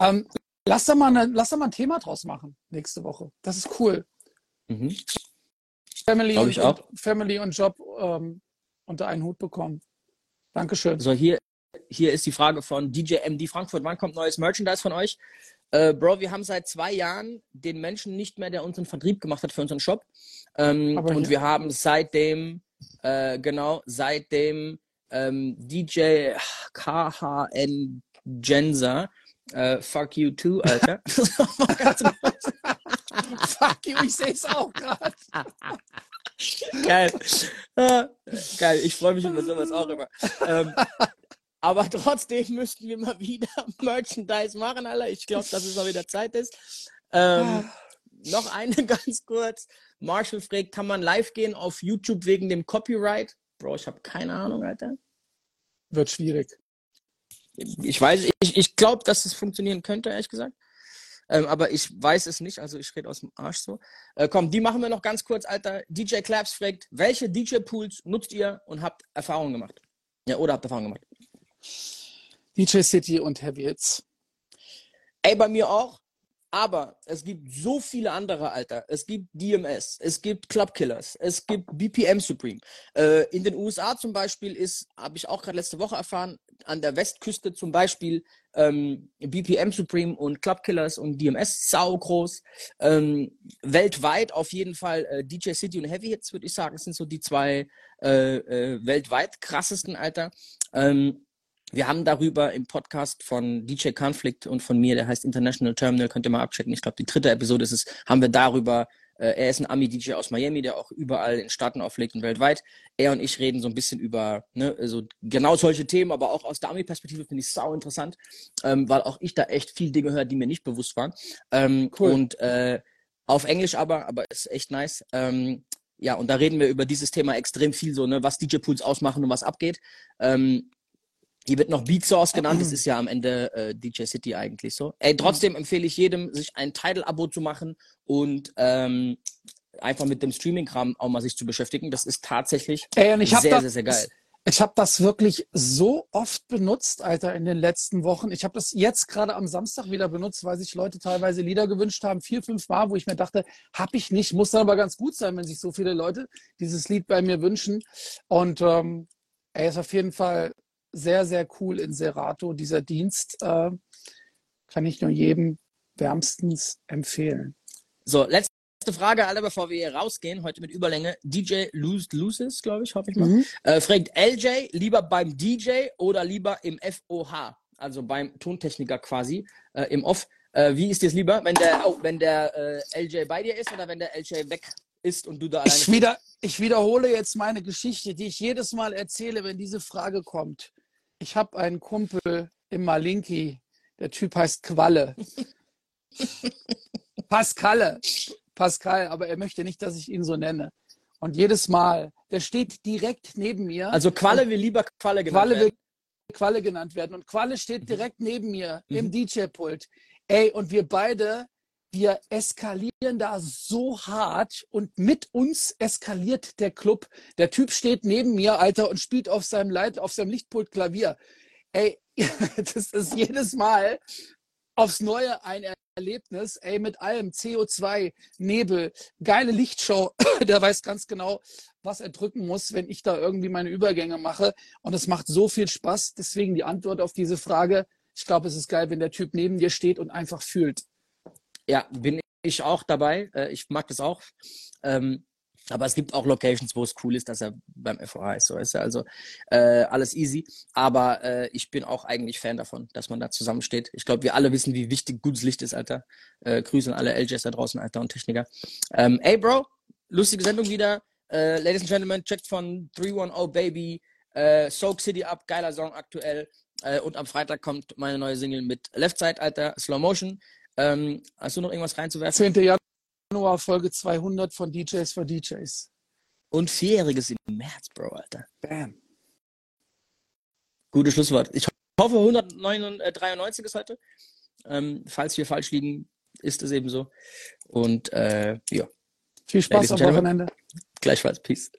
Ähm, lass, da mal eine, lass da mal ein Thema draus machen nächste Woche. Das ist cool. Mhm. Family, und, und, Family und Job ähm, unter einen Hut bekommen. Dankeschön. So, hier, hier ist die Frage von DJ MD Frankfurt. Wann kommt neues Merchandise von euch? Äh, Bro, wir haben seit zwei Jahren den Menschen nicht mehr, der unseren Vertrieb gemacht hat für unseren Shop. Ähm, und wir haben seitdem, äh, genau, seitdem ähm, DJ KHN Genza, äh, fuck you too, Alter. [laughs] [laughs] fuck you, ich sehe es auch gerade. geil. Ah, geil, ich freue mich über sowas auch immer. Ähm, aber trotzdem müssten wir mal wieder [laughs] Merchandise machen, Alter. Ich glaube, dass es mal wieder Zeit ist. Ähm, ah. Noch eine [laughs] ganz kurz. Marshall fragt, kann man live gehen auf YouTube wegen dem Copyright? Bro, ich habe keine Ahnung, Alter. Wird schwierig. Ich weiß, ich, ich glaube, dass es funktionieren könnte, ehrlich gesagt. ähm, aber ich weiß es nicht, also ich rede aus dem Arsch so. Äh, komm, die machen wir noch ganz kurz, Alter. DJ Claps fragt, welche DJ-Pools nutzt ihr und habt Erfahrungen gemacht? Ja, oder habt Erfahrungen gemacht? DJ City und Heavy Hits. Ey, bei mir auch. Aber es gibt so viele andere, Alter. Es gibt DMS, es gibt Club Killers, es gibt BPM Supreme. Äh, in den USA zum Beispiel ist, habe ich auch gerade letzte Woche erfahren, an der Westküste zum Beispiel ähm, BPM Supreme und Club Killers und DMS sau groß. Ähm, weltweit auf jeden Fall äh, DJ City und Heavy Hits, würde ich sagen, sind so die zwei äh, äh weltweit krassesten, Alter. Ähm, wir haben darüber im Podcast von DJ Conflict und von mir, der heißt International Terminal, könnt ihr mal abchecken. Ich glaube, die dritte Episode ist es, haben wir darüber, äh, er ist ein Ami-DJ aus Miami, der auch überall in Staaten auflegt und weltweit. Er und ich reden so ein bisschen über, ne, also genau solche Themen, aber auch aus der Ami-Perspektive finde ich sau interessant, ähm, weil auch ich da echt viel Dinge höre, die mir nicht bewusst waren. Ähm, cool. Und äh, auf Englisch aber, aber ist echt nice. Ähm, ja, und da reden wir über dieses Thema extrem viel, so, ne, was DJ-Pools ausmachen und was abgeht. Ähm, hier wird noch Beat Source genannt, das ist ja am Ende äh, DJ City eigentlich so. Ey, trotzdem empfehle ich jedem, sich ein Tidal-Abo zu machen und ähm, einfach mit dem Streaming-Kram auch mal sich zu beschäftigen. Das ist tatsächlich Ey, sehr, sehr, sehr, sehr geil. Ich habe das wirklich so oft benutzt, Alter, in den letzten Wochen. Ich habe das jetzt gerade am Samstag wieder benutzt, weil sich Leute teilweise Lieder gewünscht haben, vier, fünf Mal, wo ich mir dachte, habe ich nicht, muss dann aber ganz gut sein, wenn sich so viele Leute dieses Lied bei mir wünschen. Und ähm, er ist auf jeden Fall sehr, sehr cool in Serato. Dieser Dienst äh, kann ich nur jedem wärmstens empfehlen. So, letzte Frage, alle, bevor wir hier rausgehen, heute mit Überlänge. DJ Lose Loses, glaube ich, hoffe ich mal. Mhm. Äh, fragt LJ lieber beim DJ oder lieber im FOH, also beim Tontechniker quasi, äh, im Off. Äh, wie ist dir es lieber, wenn der, oh, wenn der äh, LJ bei dir ist oder wenn der LJ weg ist und du da alleine ich, wieder, ich wiederhole jetzt meine Geschichte, die ich jedes Mal erzähle, wenn diese Frage kommt. Ich habe einen Kumpel im Malinki, der Typ heißt Qualle. [laughs] Pascalle. Pascal, aber er möchte nicht, dass ich ihn so nenne. Und jedes Mal, der steht direkt neben mir. Also Qualle will lieber Qualle genannt Qualle werden. Will Qualle genannt werden. Und Qualle steht mhm. direkt neben mir mhm. im DJ-Pult. Ey, und wir beide wir eskalieren da so hart und mit uns eskaliert der Club. Der Typ steht neben mir, Alter, und spielt auf seinem Leit, auf seinem Lichtpult Klavier. Ey, [laughs] das ist jedes Mal aufs Neue ein Erlebnis, ey, mit allem CO2, Nebel, geile Lichtshow. [clears throat] Der weiß ganz genau, was er drücken muss, wenn ich da irgendwie meine Übergänge mache. Und es macht so viel Spaß. Deswegen die Antwort auf diese Frage. Ich glaube, es ist geil, wenn der Typ neben dir steht und einfach fühlt. Ja, bin ich auch dabei. Äh, ich mag das auch. Ähm, aber es gibt auch Locations, wo es cool ist, dass er beim FOH ist. So ist er also äh, alles easy. Aber äh, ich bin auch eigentlich Fan davon, dass man da zusammensteht. Ich glaube, wir alle wissen, wie wichtig gutes Licht ist, Alter. Äh, Grüße an alle LJs da draußen, Alter und Techniker. Ähm, ey, Bro, lustige Sendung wieder. Äh, Ladies and Gentlemen, checkt von 310 Baby, äh, Soak City Up, geiler Song aktuell. Äh, und am Freitag kommt meine neue Single mit Left Side, Alter, Slow Motion. Ähm, hast du noch irgendwas reinzuwerfen? 10. Januar, Folge 200 von DJs for DJs. Und vierjähriges im März, Bro, Alter. Bam. Gutes Schlusswort. Ich hoffe, 193 ist heute. Ähm, falls wir falsch liegen, ist es eben so. Und äh, ja. Viel Spaß am Wochenende. Gleichfalls. Peace.